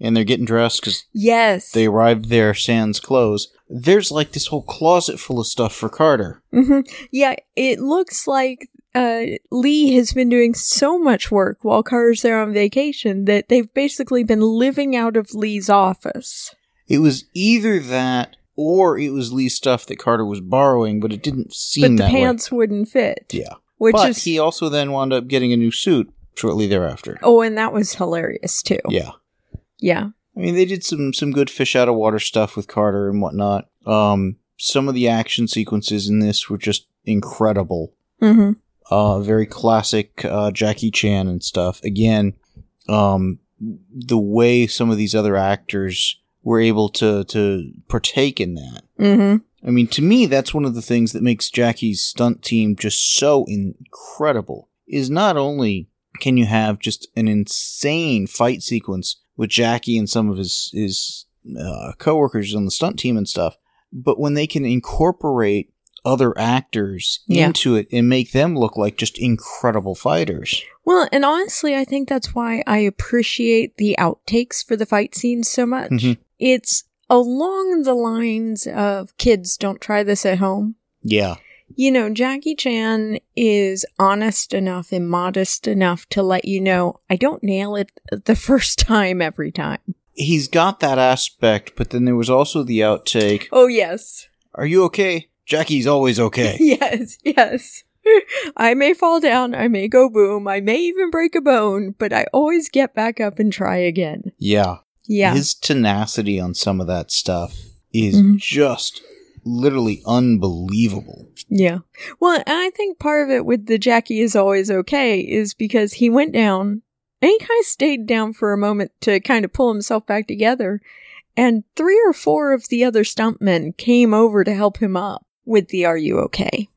and they're getting dressed because yes. they arrived there sans clothes. There's like this whole closet full of stuff for Carter. hmm Yeah, it looks like uh, Lee has been doing so much work while Carter's there on vacation that they've basically been living out of Lee's office. It was either that or it was Lee's stuff that Carter was borrowing, but it didn't seem but the pants wouldn't fit. Yeah, Which but is he also then wound up getting a new suit shortly thereafter. Oh, and that was hilarious too. Yeah. Yeah. I mean, they did some some good fish out of water stuff with Carter and whatnot. Um, some of the action sequences in this were just incredible. Mm-hmm. Uh, very classic uh, Jackie Chan and stuff. Again, um, the way some of these other actors were able to to partake in that. Mm-hmm. I mean, to me, that's one of the things that makes Jackie's stunt team just so incredible. Is not only can you have just an insane fight sequence with Jackie and some of his his uh, coworkers on the stunt team and stuff, but when they can incorporate other actors Yeah. into it and make them look like just incredible fighters. Well, and honestly, I think that's why I appreciate the outtakes for the fight scenes so much. Mhm. It's along the lines of kids don't try this at home. Yeah. You know, Jackie Chan is honest enough and modest enough to let you know I don't nail it the first time every time. He's got that aspect, but then there was also the outtake. Oh, yes. Are you okay? Jackie's always okay. Yes, yes. I may fall down, I may go boom, I may even break a bone, but I always get back up and try again. yeah. Yeah. His tenacity on some of that stuff is Mhm. just literally unbelievable. Yeah. Well, and I think part of it with the Jackie is always okay is because he went down and he kind of stayed down for a moment to kind of pull himself back together. And three or four of the other stuntmen came over to help him up with the Are You Okay?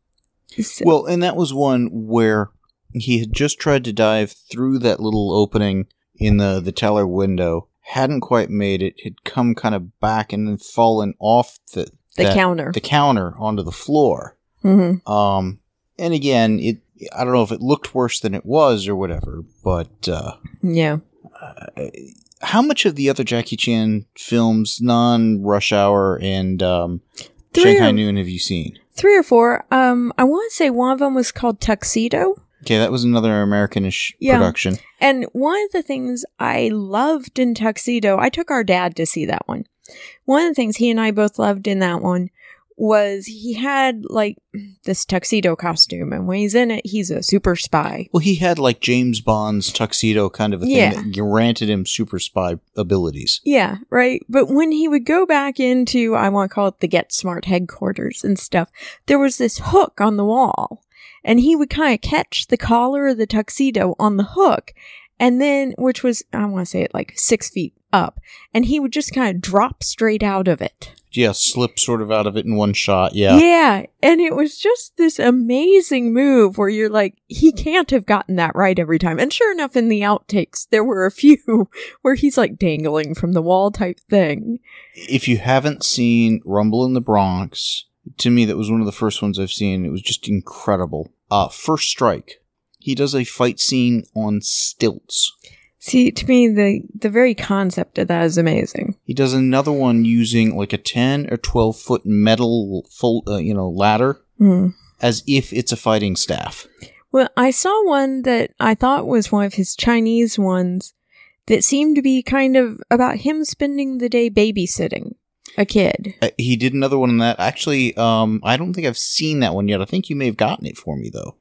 So- Well, and that was one where he had just tried to dive through that little opening in the, the teller window, hadn't quite made it, had come kind of back and then fallen off the, the that- counter. the counter onto the floor. hmm Um, and again, it I don't know if it looked worse than it was or whatever, but uh, Yeah. how much of the other Jackie Chan films, non Rush Hour and um, Three Shanghai or- Noon, have you seen? Three or four. Um, I want to say one of them was called Tuxedo. Okay, that was another Americanish Yeah. production. And one of the things I loved in Tuxedo, I took our dad to see that one. One of the things he and I both loved in that one was he had like this tuxedo costume, and when he's in it, he's a super spy. Well, he had like James Bond's tuxedo kind of a thing Yeah. that granted him super spy abilities. Yeah, right. But when he would go back into, I want to call it the Get Smart headquarters and stuff, there was this hook on the wall. And he would kind of catch the collar of the tuxedo on the hook. And then, which was, I want to say it like six feet up. And he would just kind of drop straight out of it. Yeah, slip sort of out of it in one shot. Yeah. Yeah. And it was just this amazing move where you're like, he can't have gotten that right every time. And sure enough, in the outtakes, there were a few where he's like dangling from the wall type thing. If you haven't seen Rumble in the Bronx, to me that was one of the first ones I've seen. It was just incredible. Uh, First Strike. He does a fight scene on stilts. See, to me, the the very concept of that is amazing. He does another one using like a 10 or 12 foot metal full, uh, you know, ladder Hmm. as if it's a fighting staff. Well, I saw one that I thought was one of his Chinese ones that seemed to be kind of about him spending the day babysitting a kid. Uh, he did another one on that. Actually, um, I don't think I've seen that one yet. I think you may have gotten it for me though.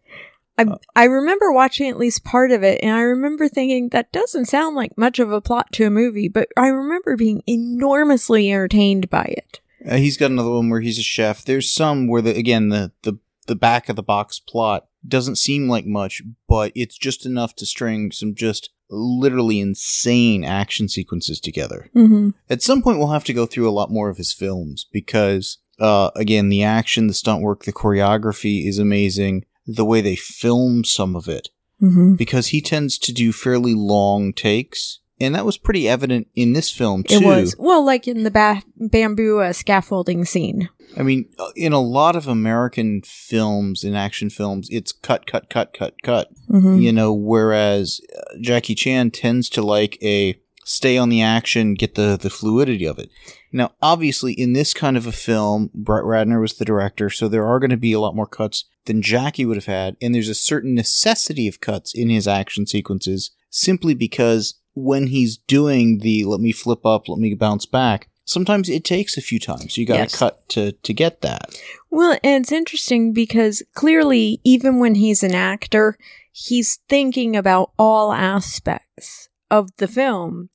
I, I remember watching at least part of it, and I remember thinking that doesn't sound like much of a plot to a movie, but I remember being enormously entertained by it. Uh, he's got another one where he's a chef. There's some where the again the the the back of the box plot doesn't seem like much, but it's just enough to string some just literally insane action sequences together. Mm-hmm. At some point, we'll have to go through a lot more of his films because, uh, again, the action, the stunt work, the choreography is amazing. The way they film some of it, Mm-hmm. because he tends to do fairly long takes, and that was pretty evident in this film too. It was well, like in the ba- bamboo uh, scaffolding scene. I mean, uh, in a lot of American films, in action films, it's cut, cut, cut, cut, cut. Mm-hmm. You know, whereas uh, Jackie Chan tends to like a stay on the action, get the the fluidity of it. Now, obviously, in this kind of a film, Brett Ratner was the director, so there are going to be a lot more cuts than Jackie would have had, and there's a certain necessity of cuts in his action sequences simply because when he's doing the let me flip up, let me bounce back, sometimes it takes a few times. You got to Yes. cut to to get that. Well, and it's interesting because clearly, even when he's an actor, he's thinking about all aspects of the film.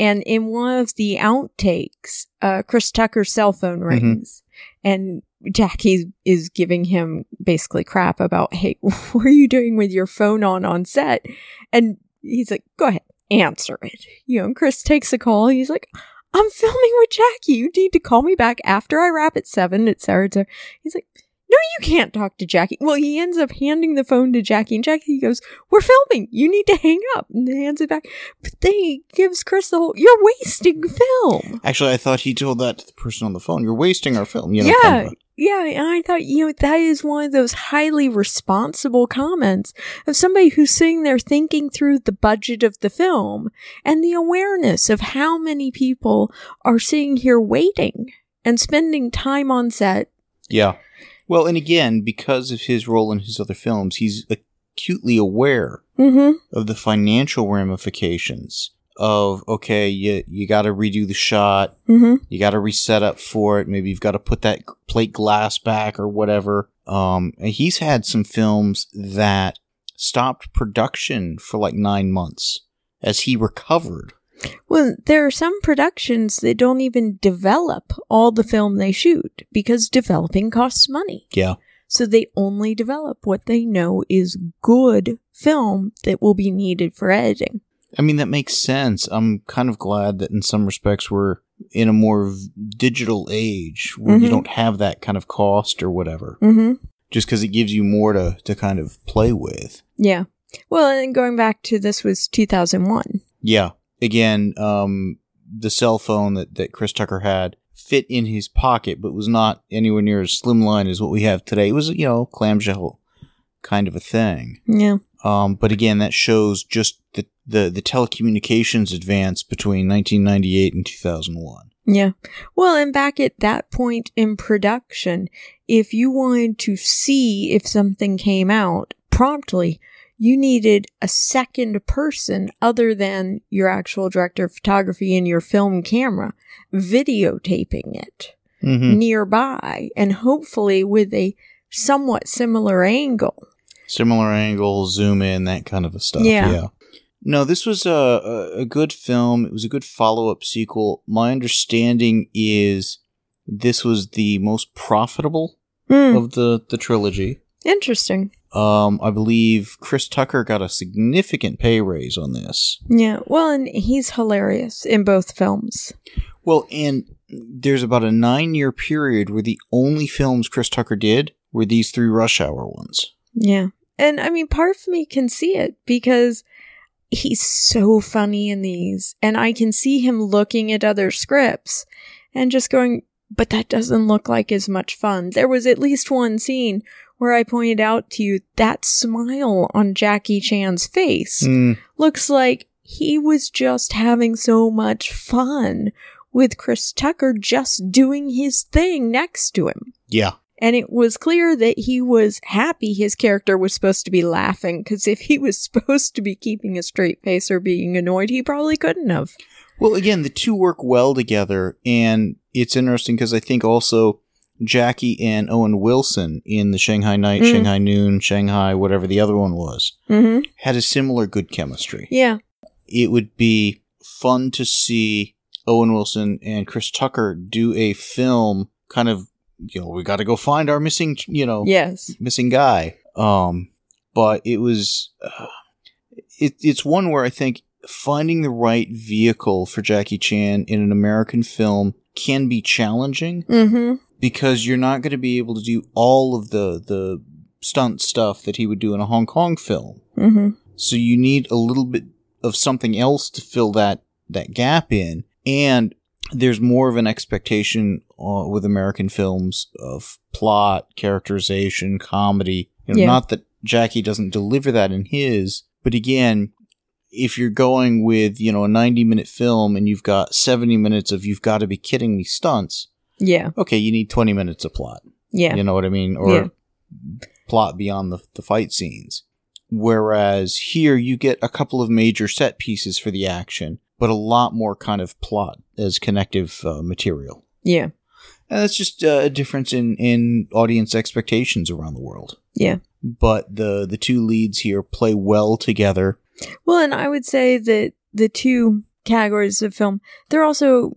And in one of the outtakes, uh, Chris Tucker's cell phone rings. and Jackie is giving him basically crap about, hey, what are you doing with your phone on on set? And he's like, go ahead, answer it. You know, Chris takes a call. He's like, I'm filming with Jackie. You need to call me back after I wrap at seven, et cetera, et cetera. He's like, no, you can't talk to Jackie. Well, he ends up handing the phone to Jackie, and Jackie goes, We're filming. You need to hang up. And hands it back. But then he gives Chris the whole, You're wasting film. Actually, I thought he told that to the person on the phone. You're wasting our film. You know, yeah. of- Yeah, and I thought, you know, that is one of those highly responsible comments of somebody who's sitting there thinking through the budget of the film and the awareness of how many people are sitting here waiting and spending time on set. yeah. Well, and again, because of his role in his other films, he's acutely aware Mm-hmm. of the financial ramifications of okay, you you got to redo the shot, Mm-hmm. you got to reset up for it. Maybe you've got to put that plate glass back or whatever. Um, and he's had some films that stopped production for like nine months as he recovered. Well, there are some productions that don't even develop all the film they shoot because developing costs money. Yeah. So they only develop what they know is good film that will be needed for editing. I mean, that makes sense. I'm kind of glad that in some respects we're in a more digital age where you Mhm. don't have that kind of cost or whatever, Mm-hmm. just because it gives you more to, to kind of play with. Yeah. Well, and going back to this was 2001. Yeah. Again, um, the cell phone that, that Chris Tucker had fit in his pocket, but was not anywhere near as slimline as what we have today. It was, you know, clamshell kind of a thing. Yeah. Um, but again, that shows just the, the, the telecommunications advance between 1998 and 2001. Yeah. Well, and back at that point in production, if you wanted to see if something came out promptly, you needed a second person other than your actual director of photography and your film camera videotaping it Mm-hmm. nearby and hopefully with a somewhat similar angle. Similar angle, zoom in, that kind of a stuff. Yeah. Yeah. No, this was a, a, good film. It was a good follow up sequel. My understanding is this was the most profitable Hmm, of the, the trilogy. interesting. Um, I believe Chris Tucker got a significant pay raise on this. Yeah. Well, and he's hilarious in both films. Well, and there's about a nine year period where the only films Chris Tucker did were these three Rush Hour ones. Yeah. And I mean, part of me can see it because he's so funny in these. And I can see him looking at other scripts and just going, but that doesn't look like as much fun. There was at least one scene where I pointed out to you that smile on Jackie Chan's face Mm, looks like he was just having so much fun with Chris Tucker just doing his thing next to him. yeah. And it was clear that he was happy his character was supposed to be laughing, because if he was supposed to be keeping a straight face or being annoyed, he probably couldn't have. Well, again, the two work well together, and it's interesting because I think also Jackie and Owen Wilson in the Shanghai Night, Mm. Shanghai Noon, Shanghai, whatever the other one was, Mm-hmm. had a similar good chemistry. Yeah. It would be fun to see Owen Wilson and Chris Tucker do a film kind of, you know, we got to go find our missing, you know, Yes. missing guy. Um, but it was, uh, it, it's one where I think finding the right vehicle for Jackie Chan in an American film can be challenging Mm-hmm. Because you're not going to be able to do all of the the stunt stuff that he would do in a Hong Kong film. Mm-hmm. So you need a little bit of something else to fill that that gap in, and there's more of an expectation uh, with American films of plot, characterization, comedy. You know, Yeah. Not that Jackie doesn't deliver that in his, but again, if you're going with you know a 90 minute film and you've got 70 minutes of you've got to be kidding me stunts, Yeah. okay, you need 20 minutes of plot. Yeah. You know what I mean? Or Yeah. plot beyond the, the fight scenes. Whereas here you get a couple of major set pieces for the action, but a lot more kind of plot as connective uh, material. Yeah. And that's just uh, a difference in, in audience expectations around the world. Yeah. But the, the two leads here play well together. Well, and I would say that the two categories of film, they're also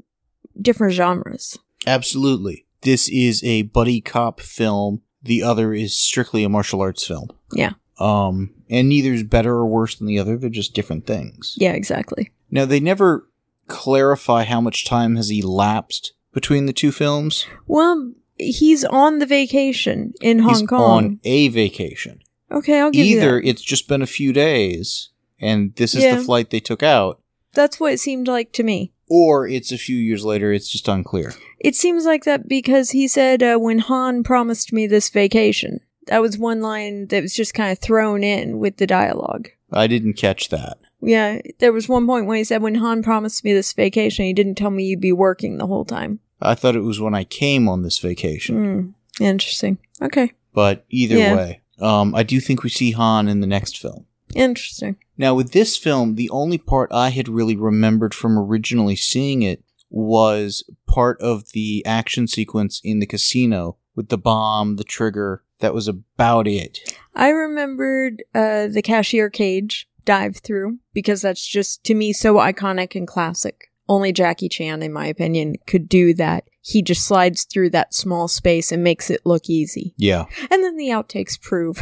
different genres. Absolutely. this is a buddy cop film. The other is strictly a martial arts film. Yeah. Um, and neither is better or worse than the other. They're just different things. Yeah, exactly. Now they never clarify how much time has elapsed between the two films. Well, he's on the vacation in Hong He's Kong. on a vacation. okay, I'll give you Either that. it's just been a few days and this is Yeah. the flight they took out, That's what it seemed like to me. Or it's a few years later. It's just unclear. It seems like that because he said uh, when Han promised me this vacation. That was one line that was just kind of thrown in with the dialogue. I didn't catch that. Yeah, there was one point when he said when Han promised me this vacation, he didn't tell me you'd be working the whole time. I thought it was when I came on this vacation. Hmm. Interesting. Okay. But either Yeah. way, um, I do think we see Han in the next film. Interesting. Now, with this film, the only part I had really remembered from originally seeing it was part of the action sequence in the casino with the bomb, the trigger. That was about it. I remembered uh, the cashier cage dive through because that's just to me so iconic and classic. Only Jackie Chan, in my opinion, could do that. He just slides through that small space and makes it look easy. Yeah. And then the outtakes prove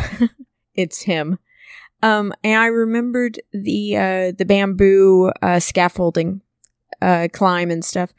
it's him. Um, and I remembered the uh, the bamboo uh, scaffolding uh, climb and stuff,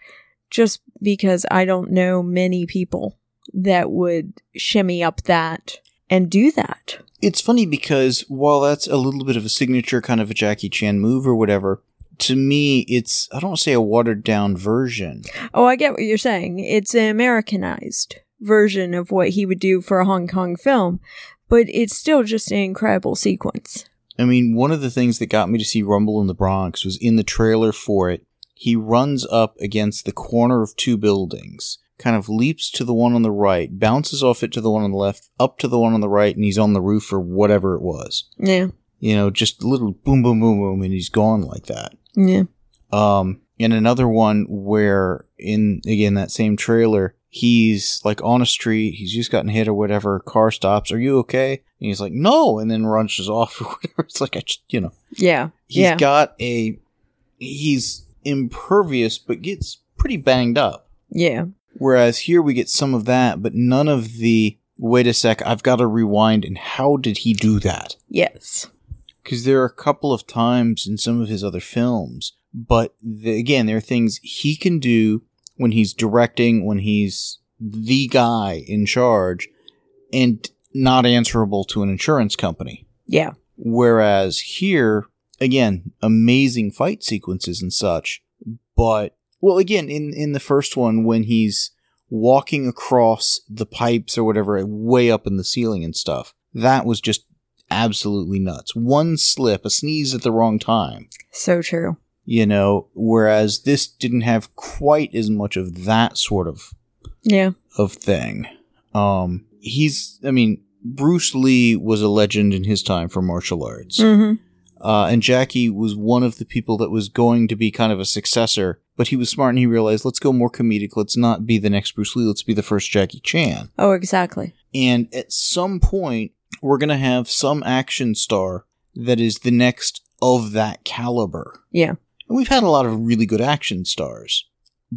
just because I don't know many people that would shimmy up that and do that. It's funny because while that's a little bit of a signature kind of a Jackie Chan move or whatever, to me, it's, I don't want to say a watered down version. Oh, I get what you're saying. It's an Americanized version of what he would do for a Hong Kong film, but it's still just an incredible sequence. I mean, one of the things that got me to see Rumble in the Bronx was in the trailer for it. He runs up against the corner of two buildings, kind of leaps to the one on the right, bounces off it to the one on the left, up to the one on the right, and he's on the roof or whatever it was. Yeah. You know, just a little boom, boom, boom, boom, and he's gone like that. Yeah. Um, and another one where in again that same trailer, he's like on a street, he's just gotten hit or whatever. Car stops. Are you okay? And he's like, no, and then rushes off or whatever. It's like I, just, you know, Yeah. he's yeah. got a, he's impervious but gets pretty banged up. yeah. Whereas here we get some of that, but none of the. Wait a sec, I've got to rewind. And how did he do that? Yes. because there are a couple of times in some of his other films, but the, again, there are things he can do when he's directing, when he's the guy in charge, and not answerable to an insurance company. Yeah. Whereas here, again, amazing fight sequences and such, but well, again, in in the first one when he's walking across the pipes or whatever, way up in the ceiling and stuff, that was just absolutely nuts. One slip, a sneeze at the wrong time, So true. You know. Whereas this didn't have quite as much of that sort of Yeah. of thing. Um, he's, I mean, Bruce Lee was a legend in his time for martial arts. Mm-hmm. Uh, and Jackie was one of the people that was going to be kind of a successor, but he was smart and he realized, let's go more comedic. Let's not be the next Bruce Lee. Let's be the first Jackie Chan. Oh, exactly. And at some point, we're going to have some action star that is the next of that caliber. Yeah. And we've had a lot of really good action stars,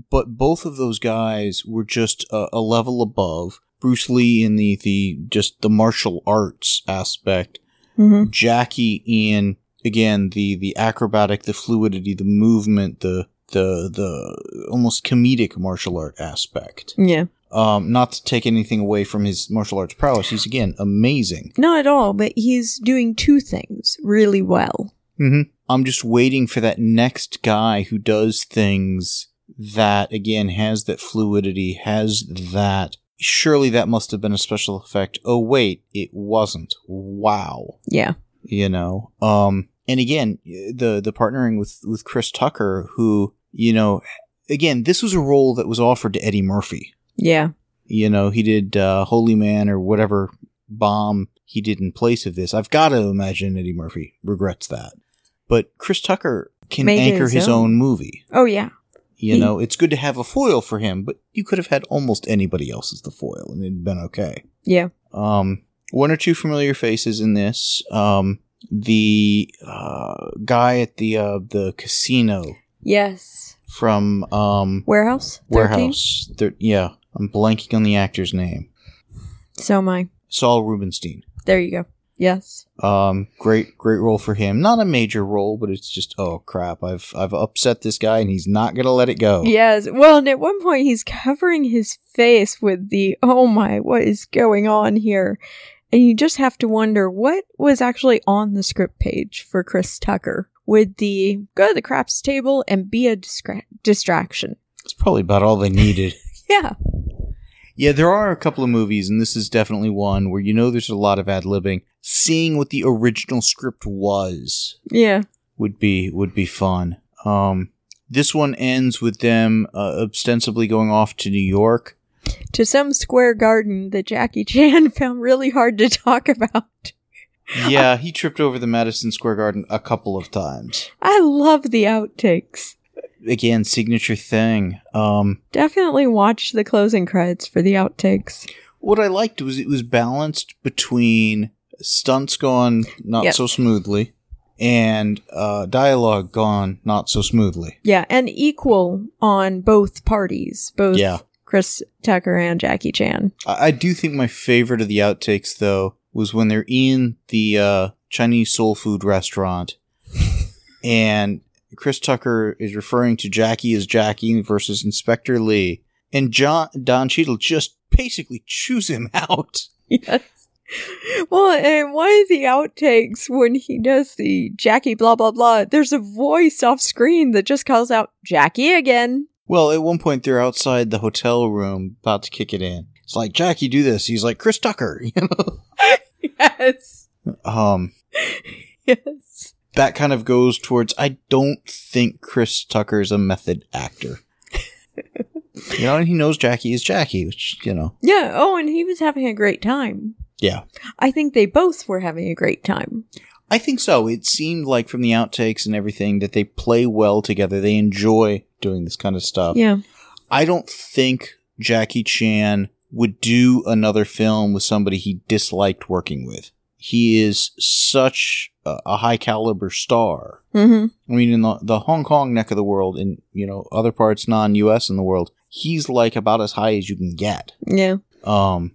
but both of those guys were just a, a level above. Bruce Lee in the, the just the martial arts aspect, Mm-hmm. Jackie in again the the acrobatic, the fluidity, the movement, the the the almost comedic martial art aspect. Yeah. Um, not to take anything away from his martial arts prowess, he's again amazing. Not at all, but he's doing two things really well. Mm-hmm. I'm just waiting for that next guy who does things that again has that fluidity, has that. Surely that must have been a special effect. Oh wait, it wasn't. Wow. Yeah. you know um and again the the partnering with with chris tucker who you know again this was a role that was offered to eddie murphy Yeah. you know he did uh holy man or whatever bomb he did in place of this i've got to imagine eddie murphy regrets that but chris tucker can anchor his his, own. own movie Oh, yeah. you He- know it's good to have a foil for him but you could have had almost anybody else as the foil and it'd been okay Yeah. um, one or two familiar faces in this. Um, the uh, guy at the uh, the casino Yes. from um, Warehouse? 13? warehouse. Thir- yeah. I'm blanking on the actor's name. So am I. Saul Rubenstein. There you go. Yes. Um, great, great role for him. Not a major role, but it's just oh crap! I've I've upset this guy, and he's not gonna let it go. Yes. Well, and at one point he's covering his face with the oh my, what is going on here? And you just have to wonder what was actually on the script page for Chris Tucker with the go to the craps table and be a distra- distraction. It's probably about all they needed. Yeah. Yeah, there are a couple of movies, and this is definitely one where you know there's a lot of ad libbing. Seeing what the original script was Yeah. would be would be fun. Um, this one ends with them uh, ostensibly going off to New York. To some square garden that Jackie Chan found really hard to talk about. Yeah, he tripped over the Madison Square Garden a couple of times. I love the outtakes. Again, signature thing. Um, Definitely watch the closing credits for the outtakes. what I liked was it was balanced between stunts gone not Yep. so smoothly and uh, dialogue gone not so smoothly. Yeah, and equal on both parties, both Yeah. Chris Tucker and Jackie Chan. I, I do think my favorite of the outtakes though was when they're in the uh, Chinese soul food restaurant and Chris Tucker is referring to Jackie as Jackie versus Inspector Lee, and John Don Cheadle just basically chews him out. Yes. Well, and one of the outtakes when he does the Jackie blah blah blah, there's a voice off screen that just calls out Jackie again. Well, at one point they're outside the hotel room about to kick it in. It's like Jackie, do this. He's like Chris Tucker, you know. Yes. Um, Yes. That kind of goes towards. I don't think Chris Tucker's a method actor. you know, and he knows Jackie is Jackie, which you know, Yeah. Oh, and he was having a great time. yeah. I think they both were having a great time. I think so. It seemed like from the outtakes and everything that they play well together. They enjoy doing this kind of stuff. Yeah. I don't think Jackie Chan would do another film with somebody he disliked working with. He is such a, a high caliber star. Mm-hmm. I mean, in the, the Hong Kong neck of the world, and you know other parts non-U.S. in the world, he's like about as high as you can get. Yeah. Um,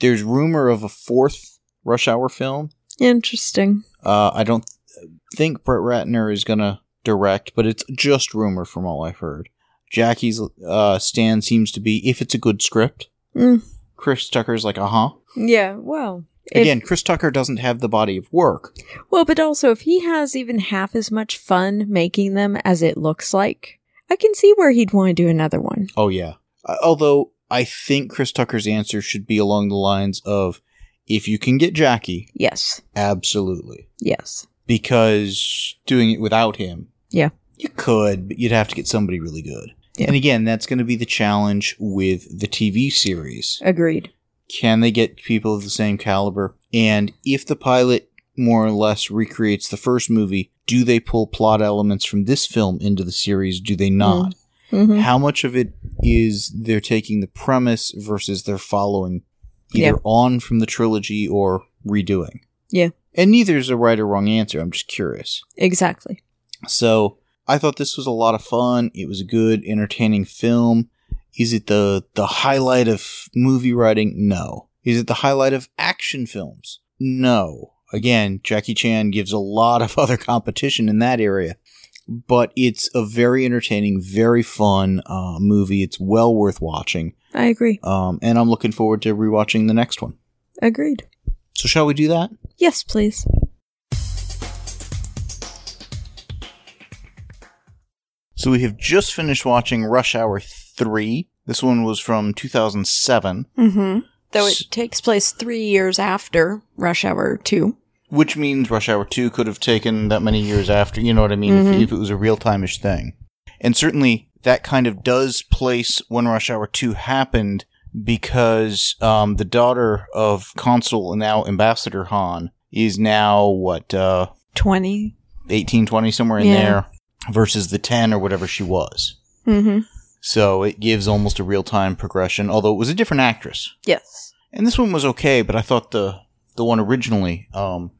there's rumor of a fourth Rush Hour film. Interesting. Uh, I don't th- think Brett Ratner is gonna direct, but it's just rumor from all I've heard. Jackie's uh, stand seems to be if it's a good script. Mm. Chris Tucker's like, uh huh. Yeah. Well. If- Again, Chris Tucker doesn't have the body of work. Well, but also if he has even half as much fun making them as it looks like, I can see where he'd want to do another one. Oh yeah. Uh, although I think Chris Tucker's answer should be along the lines of, if you can get Jackie, Yes. absolutely, Yes. because doing it without him, Yeah. you could, but you'd have to get somebody really good. Yeah. And again, that's going to be the challenge with the TV series. Agreed. Can they get people of the same caliber? And if the pilot more or less recreates the first movie, do they pull plot elements from this film into the series? Do they not? hmm How much of it is they're taking the premise versus they're following either Yeah. on from the trilogy or redoing? Yeah. And neither is a right or wrong answer. I'm just curious. Exactly. So I thought this was a lot of fun. It was a good, entertaining film. Is it the the highlight of movie writing? No. Is it the highlight of action films? No. Again, Jackie Chan gives a lot of other competition in that area, but it's a very entertaining, very fun uh, movie. It's well worth watching, I agree. um, and I'm looking forward to rewatching the next one. Agreed. So, shall we do that? Yes, please. So we have just finished watching Rush Hour 3. This one was from 2007, Mm-hmm. Though S- it takes place three years after Rush Hour 2. which means Rush Hour 2 could have taken that many years after, you know what I mean, Mhm. if, if it was a real time-ish thing. And certainly that kind of does place when Rush Hour 2 happened because um, the daughter of Consul and now Ambassador Han is now, what, uh, 20. 18, 20, somewhere in Yeah. there, versus the 10 or whatever she was. Mm-hmm. So it gives almost a real-time progression, although it was a different actress. Yes. And this one was okay, but I thought the the one originally um,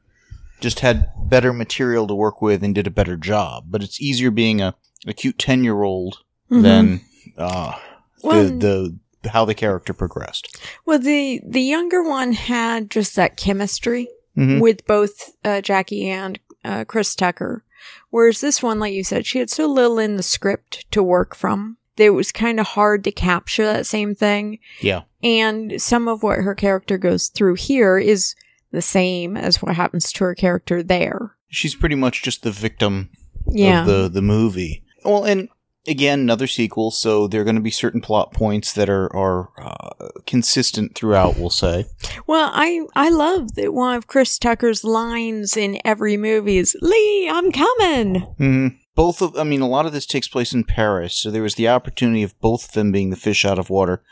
just had better material to work with and did a better job. But it's easier being a, a cute ten year old Mhm. than uh, Well, the the how the character progressed. Well, the the younger one had just that chemistry Mhm. with both uh, Jackie and uh, Chris Tucker, whereas this one, like you said, she had so little in the script to work from it was kind of hard to capture that same thing. Yeah. And some of what her character goes through here is the same as what happens to her character there. She's pretty much just the victim Yeah. of the the movie. Well, and again, another sequel, so there are going to be certain plot points that are are uh, consistent throughout. We'll say. Well, I I love that one of Chris Tucker's lines in every movie is "Lee, I'm coming." hmm Both of, I mean, a lot of this takes place in Paris, so there was the opportunity of both of them being the fish out of water.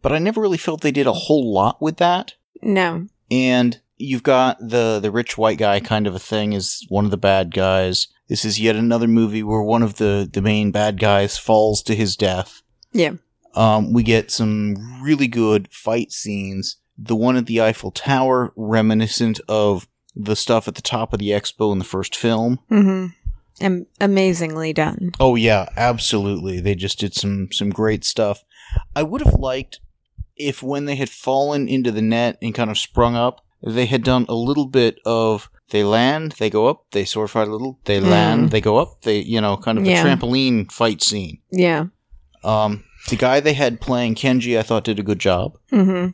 But I never really felt they did a whole lot with that. No, And you've got the the rich white guy kind of a thing as one of the bad guys. This is yet another movie where one of the the main bad guys falls to his death. Yeah. Um, we get some really good fight scenes. The one at the Eiffel Tower, reminiscent of the stuff at the top of the expo in the first film. mm-hmm. And amazingly done. Oh yeah, absolutely. They just did some some great stuff. I would have liked if when they had fallen into the net and kind of sprung up, they had done a little bit of they land, they go up, they sword fight a little, they land, they go up, they you know, kind of Yeah. a trampoline fight scene. Yeah. Um the guy they had playing Kenji I thought did a good job. Mm-hmm.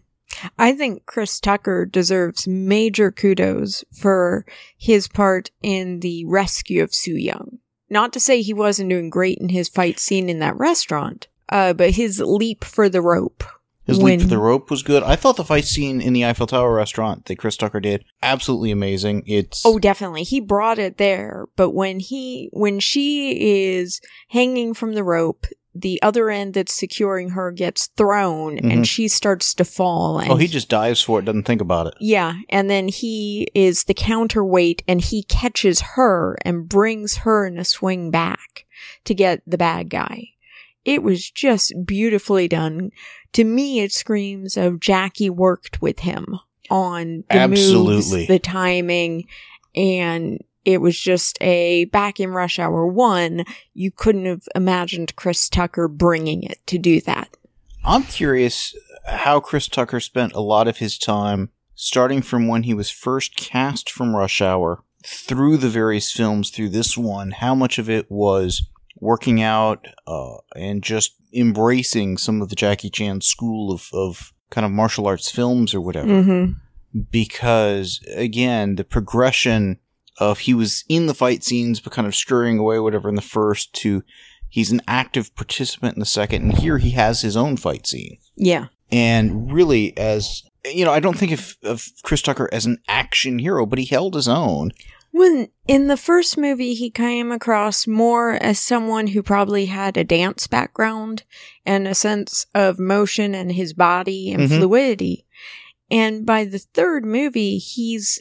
I think Chris Tucker deserves major kudos for his part in the rescue of Soo Yung. Not to say he wasn't doing great in his fight scene in that restaurant, uh, but his leap for the rope. His When- leap for the rope was good. I thought the fight scene in the Eiffel Tower restaurant that Chris Tucker did absolutely amazing. It's Oh, definitely. He brought it there, but when he when she is hanging from the rope, the other end that's securing her gets thrown Mhm. and she starts to fall and oh he just dives for it, doesn't think about it. Yeah, and then he is the counterweight and he catches her and brings her in a swing back to get the bad guy. It was just beautifully done. To me, it screams of Jackie worked with him on the moves, Absolutely. the timing, and it was just a back in Rush Hour 1, you couldn't have imagined Chris Tucker bringing it to do that. I'm curious how Chris Tucker spent a lot of his time starting from when he was first cast from Rush Hour through the various films through this one, how much of it was working out uh, and just embracing some of the Jackie Chan school of, of kind of martial arts films or whatever. Mm-hmm. Because, again, the progression of he was in the fight scenes but kind of scurrying away, whatever, in the first to he's an active participant in the second, and here he has his own fight scene Yeah. and really as you know i don't think of, of chris tucker as an action hero but he held his own When in the first movie, he came across more as someone who probably had a dance background and a sense of motion and his body and Mhm. fluidity. And by the third movie, he's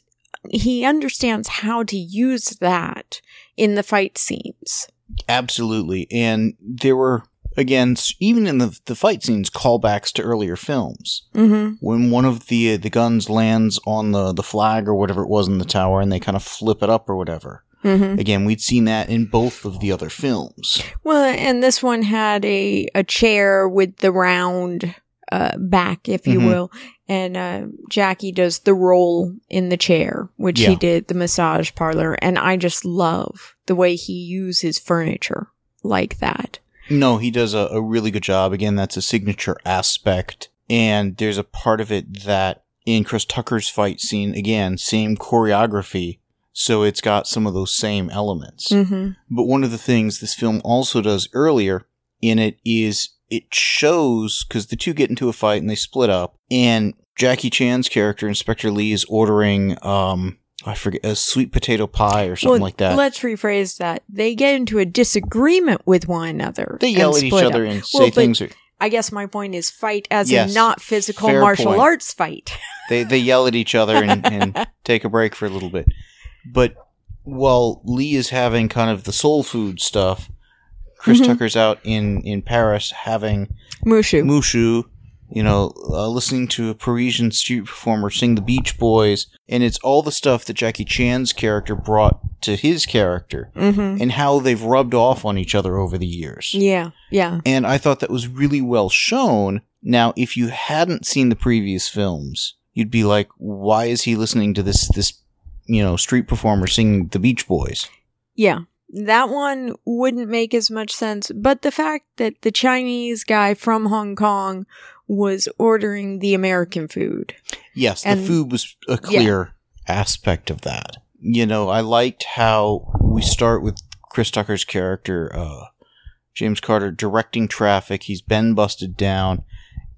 he understands how to use that in the fight scenes. absolutely and there were again even in the, the fight scenes callbacks to earlier films Mm-hmm. when one of the the guns lands on the the flag or whatever it was in the tower and they kind of flip it up or whatever Mm-hmm. again we'd seen that in both of the other films Well, and this one had a a chair with the round uh, back, if you Mhm. will, and uh, Jackie does the roll in the chair, which Yeah. he did the massage parlor, and I just love the way he uses furniture like that. No, he does a, a really good job. Again, that's a signature aspect. And there's a part of it that in Chris Tucker's fight scene, again, same choreography. So it's got some of those same elements. Mm-hmm. But one of the things this film also does earlier in it is it shows, because the two get into a fight and they split up, and Jackie Chan's character, Inspector Lee, is ordering, um, I forget, a sweet potato pie or something like that. Let's rephrase that. They get into a disagreement with one another. They yell at each other up. and say Well, things. Or, I guess my point is fight as Yes. in not physical martial point. arts fight. they they yell at each other and, and take a break for a little bit. But while Lee is having kind of the soul food stuff, Chris Mhm. Tucker's out in in Paris having Mushu. mushu, you know, uh, listening to a Parisian street performer sing the Beach Boys, and it's all the stuff that Jackie Chan's character brought to his character, Mm-hmm. and how they've rubbed off on each other over the years. Yeah. Yeah. And I thought that was really well shown. Now, if you hadn't seen the previous films, you'd be like, why is he listening to this, this, you know, street performer singing the Beach Boys? Yeah. That one wouldn't make as much sense, but the fact that the Chinese guy from Hong Kong was ordering the American food. Yes, the food was a clear aspect of that. You know, I liked how we start with Chris Tucker's character, uh, James Carter, directing traffic. He's been busted down.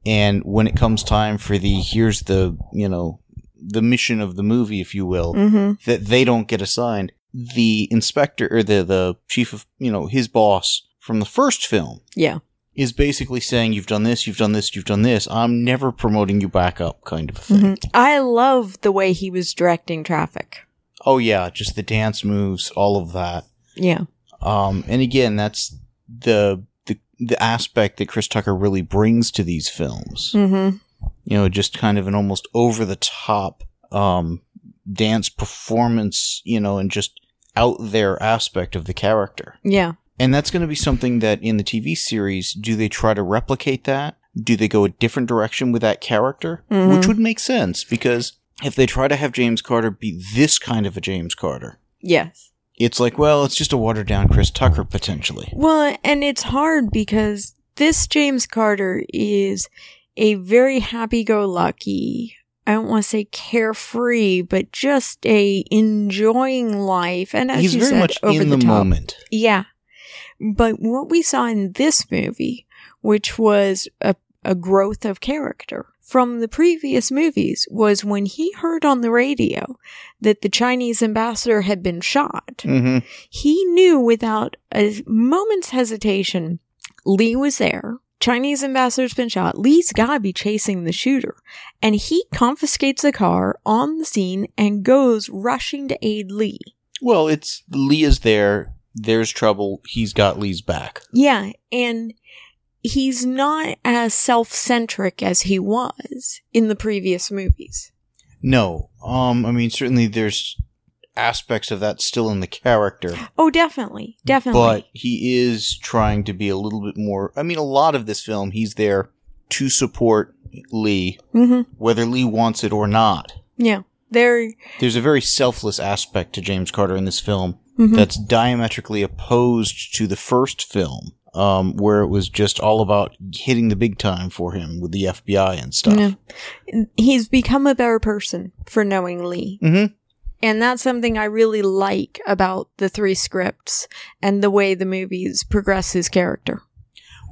And when it comes time for the, here's the, you know, the mission of the movie, if you will, Mm-hmm. that they don't get assigned, the inspector or the, the chief of, you know, his boss from the first film Yeah. is basically saying, you've done this, you've done this, you've done this. I'm never promoting you back up kind of a thing. Mhm. I love the way he was directing traffic. Oh yeah, just the dance moves, all of that. Yeah. Um, and again, that's the the the aspect that Chris Tucker really brings to these films. Mm-hmm. You know, just kind of an almost over the top um, dance performance. You know, and just out there aspect of the character. Yeah. And that's going to be something that in the TV series, do they try to replicate that? Do they go a different direction with that character? Mhm. Which would make sense because if they try to have James Carter be this kind of a James Carter, Yes. it's like, well, it's just a watered down Chris Tucker potentially. Well, and it's hard because this James Carter is a very happy go lucky. I don't want to say carefree, but just a enjoying life. And as He's you very said, much over in the, top. moment. Yeah. But what we saw in this movie, which was a, a growth of character from the previous movies, was when he heard on the radio that the Chinese ambassador had been shot. hmm He knew without a moment's hesitation Lee was there. Chinese ambassador's been shot. Lee's gotta be chasing the shooter. And he confiscates the car on the scene and goes rushing to aid Lee. Well, it's Lee is there. There's trouble. He's got Lee's back. Yeah, and he's not as self centric as he was in the previous movies. No, um, I mean certainly there's aspects of that still in the character, Oh, definitely. Definitely. but he is trying to be a little bit more. I mean, a lot of this film, he's there to support Lee, hmm whether Lee wants it or not. Yeah. There. There's a very selfless aspect to James Carter in this film mhm. that's diametrically opposed to the first film, um, where it was just all about hitting the big time for him with the FBI and stuff. Yeah. He's become a better person for knowing Lee. hmm And that's something I really like about the three scripts and the way the movies progress his character.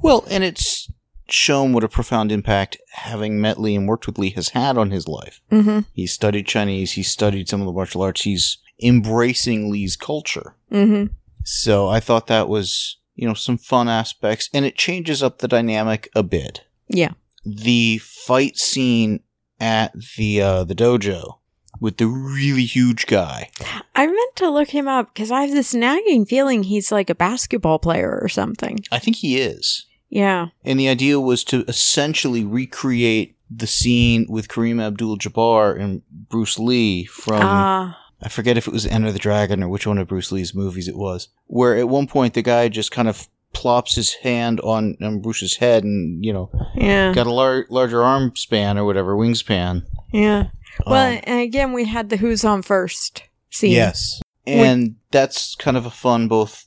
Well, and it's shown what a profound impact having met Lee and worked with Lee has had on his life. Mm-hmm. He's studied Chinese, he's studied some of the martial arts, he's embracing Lee's culture. Mm-hmm. So I thought that was, you know, some fun aspects, and it changes up the dynamic a bit. Yeah. The fight scene at the uh, the dojo with the really huge guy. I meant to look him up because I have this nagging feeling he's like a basketball player or something. I think he is. Yeah. And the idea was to essentially recreate the scene with Kareem Abdul Jabbar and Bruce Lee from, Ah. I forget if it was Enter the Dragon or which one of Bruce Lee's movies it was, where at one point the guy just kind of plops his hand on, on Bruce's head and, you know, yeah. got a lar- larger arm span or whatever, wingspan. Yeah. Well, Um, and again, we had the Who's on First scene. Yes. And that's kind of a fun, both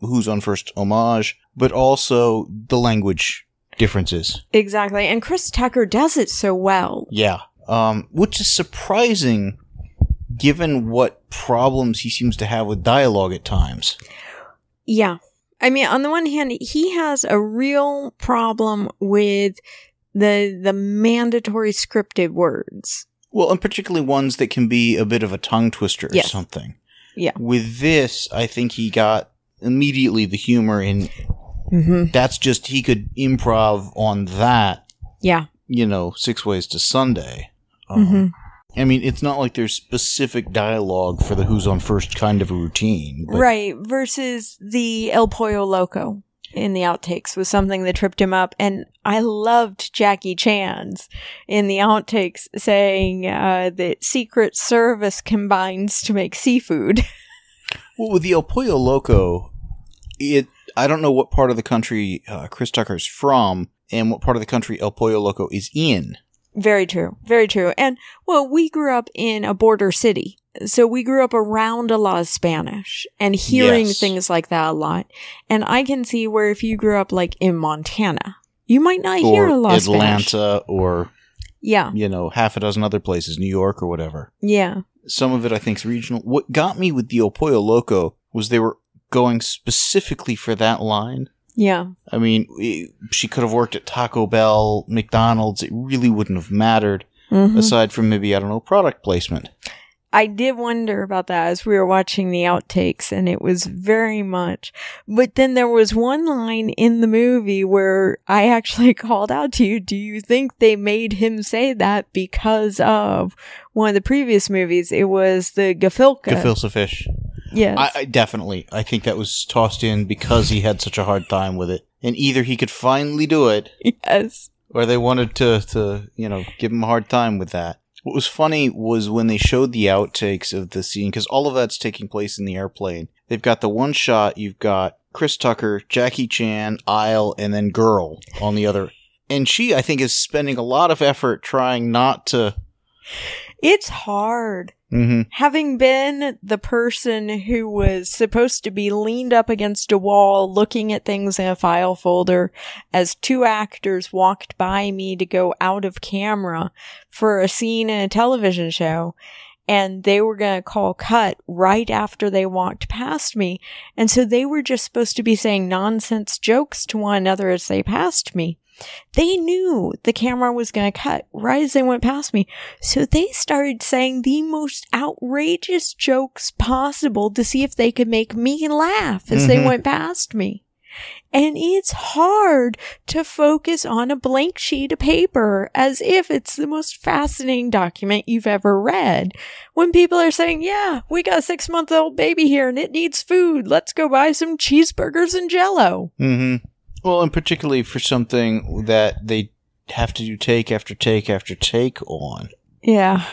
who's on first homage, but also the language differences. Exactly. And Chris Tucker does it so well. Yeah. Um, which is surprising given what problems he seems to have with dialogue at times. Yeah. I mean, on the one hand, he has a real problem with the the mandatory scripted words. Well, and particularly ones that can be a bit of a tongue twister or Yes. something. Yeah. With this, I think he got immediately the humor in Mm-hmm. that's just he could improv on that, Yeah. you know, six ways to Sunday. Um, hmm I mean, it's not like there's specific dialogue for the who's on first kind of a routine. But Right. Versus the El Pollo Loco. In the outtakes was something that tripped him up. And I loved Jackie Chan's in the outtakes saying uh, that Secret Service combines to make seafood. Well, with the El Pollo Loco, it I don't know what part of the country uh, Chris Tucker's from and what part of the country El Pollo Loco is in. Very true. Very true. And well, we grew up in a border city. So we grew up around a lot of Spanish and hearing Yes. things like that a lot. And I can see where if you grew up like in Montana, you might not hear a lot of Spanish. Atlanta, or Yeah. you know, half a dozen other places, New York or whatever. Yeah. Some of it I think is regional. What got me with the Pollo Loco was they were going specifically for that line. Yeah. I mean, it- she could have worked at Taco Bell, McDonald's. It really wouldn't have mattered, Mhm. aside from maybe I don't know product placement. I did wonder about that as we were watching the outtakes, and it was very much. But then there was one line in the movie where I actually called out to you. Do you think they made him say that because of one of the previous movies? It was the Gefilte. Gefilte fish. Yes. I, I definitely. I think that was tossed in because he had such a hard time with it, and either he could finally do it, yes. or they wanted to, to you know, give him a hard time with that. What was funny was when they showed the outtakes of the scene, because all of that's taking place in the airplane. They've got the one shot. You've got Chris Tucker, Jackie Chan, Isle, and then Girl on the other. And she, I think, is spending a lot of effort trying not to. It's hard. Hmm Having been the person who was supposed to be leaned up against a wall looking at things in a file folder as two actors walked by me to go out of camera for a scene in a television show and they were going to call cut right after they walked past me. And so they were just supposed to be saying nonsense jokes to one another as they passed me. They knew the camera was going to cut right as they went past me. So they started saying the most outrageous jokes possible to see if they could make me laugh as they Mhm. went past me. And it's hard to focus on a blank sheet of paper as if it's the most fascinating document you've ever read. When people are saying, yeah, we got a six month old baby here and it needs food. Let's go buy some cheeseburgers and jello. Mm hmm Well, and particularly for something that they have to do take after take after take on. Yeah.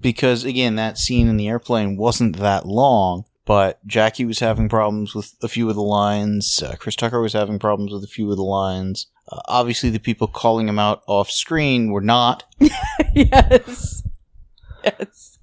Because, again, that scene in the airplane wasn't that long, but Jackie was having problems with a few of the lines. Uh, Chris Tucker was having problems with a few of the lines. Uh, obviously, the people calling him out off screen were not, yes. Yes.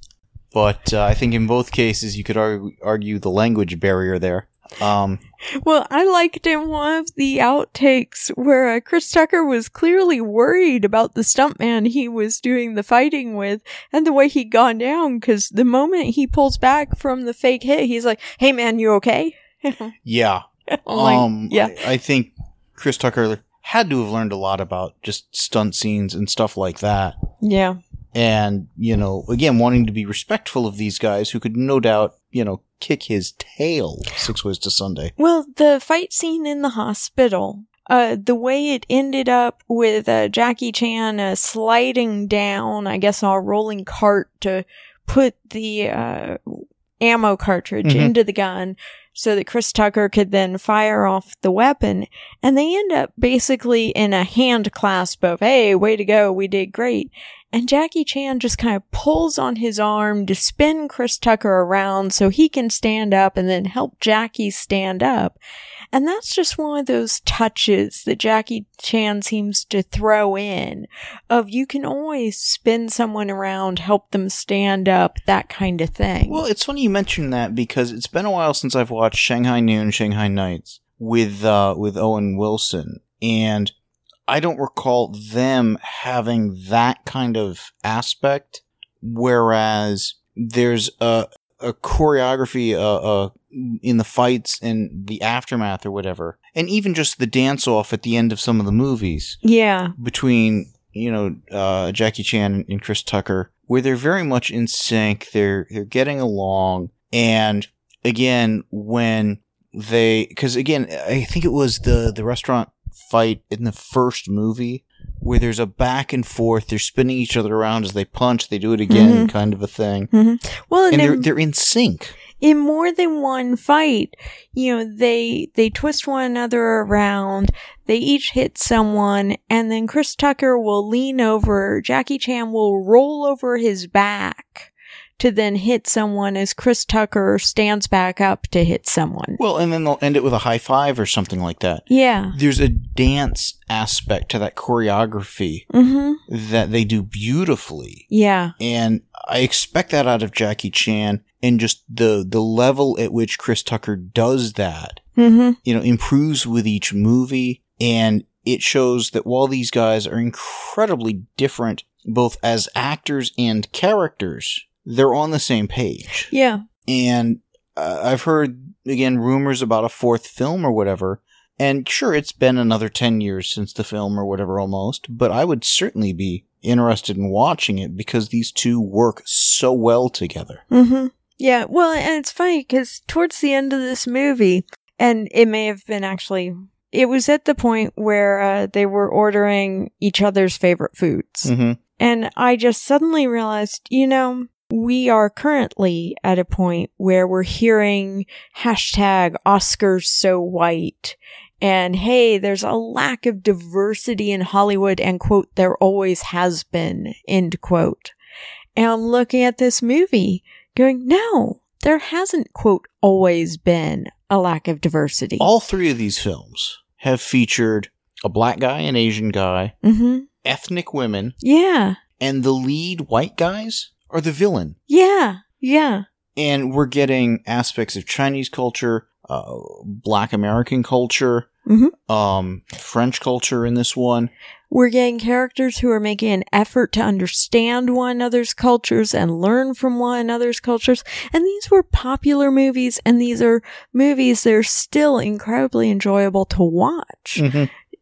but uh, I think in both cases you could argue, argue the language barrier there. Um, Well, I liked in one of the outtakes where uh, Chris Tucker was clearly worried about the stuntman he was doing the fighting with and the way he'd gone down because the moment he pulls back from the fake hit, he's like, hey man, you okay? yeah. Like, um, yeah. I, I think Chris Tucker had to have learned a lot about just stunt scenes and stuff like that. yeah. And, you know, again, wanting to be respectful of these guys who could no doubt, you know, kick his tail six ways to Sunday. Well, the fight scene in the hospital, uh, the way it ended up with uh, Jackie Chan uh, sliding down, I guess, on a rolling cart to put the uh, ammo cartridge Mhm. into the gun so that Chris Tucker could then fire off the weapon. And they end up basically in a hand clasp of, hey, way to go, we did great. And Jackie Chan just kind of pulls on his arm to spin Chris Tucker around so he can stand up and then help Jackie stand up. And that's just one of those touches that Jackie Chan seems to throw in of you can always spin someone around, help them stand up, that kind of thing. Well, it's funny you mention that because it's been a while since I've watched Shanghai Noon, Shanghai Nights with uh, with Owen Wilson, and I don't recall them having that kind of aspect. Whereas there's a a choreography uh, uh, in the fights and the aftermath or whatever, and even just the dance off at the end of some of the movies yeah. between you know uh, Jackie Chan and Chris Tucker, where they're very much in sync. They're they're getting along, and again when they because again I think it was the the restaurant fight in the first movie where there's a back and forth. They're spinning each other around as they punch. They do it again, Mhm. kind of a thing, Well, and, and they're in, they're in sync. in more than one fight, you know, they they twist one another around, they each hit someone, and then Chris Tucker will lean over, Jackie Chan will roll over his back to then hit someone as Chris Tucker stands back up to hit someone. Well, and then they'll end it with a high five or something like that. Yeah. There's a dance aspect to that choreography Mhm. that they do beautifully. Yeah. And I expect that out of Jackie Chan and just the the level at which Chris Tucker does that, Mhm. you know, improves with each movie and it shows that while these guys are incredibly different both as actors and characters, they're on the same page. Yeah. And uh, I've heard again rumors about a fourth film or whatever. And sure, it's been another 10 years since the film or whatever almost, but I would certainly be interested in watching it because these two work so well together. Mm-hmm. Yeah. Well, and it's funny because towards the end of this movie, and it may have been actually, it was at the point where uh, they were ordering each other's favorite foods. Mm-hmm. And I just suddenly realized, you know, we are currently at a point where we're hearing hashtag Oscars so white. And hey, there's a lack of diversity in Hollywood and quote, there always has been, end quote. And I'm looking at this movie going, no, there hasn't quote, always been a lack of diversity. All three of these films have featured a black guy, an Asian guy, mm-hmm. ethnic women, Yeah. and the lead white guys are the villain. Yeah. Yeah. And we're getting aspects of Chinese culture, uh, black American culture, Mhm. um, French culture in this one. We're getting characters who are making an effort to understand one another's cultures and learn from one another's cultures. And these were popular movies, and these are movies that are still incredibly enjoyable to watch,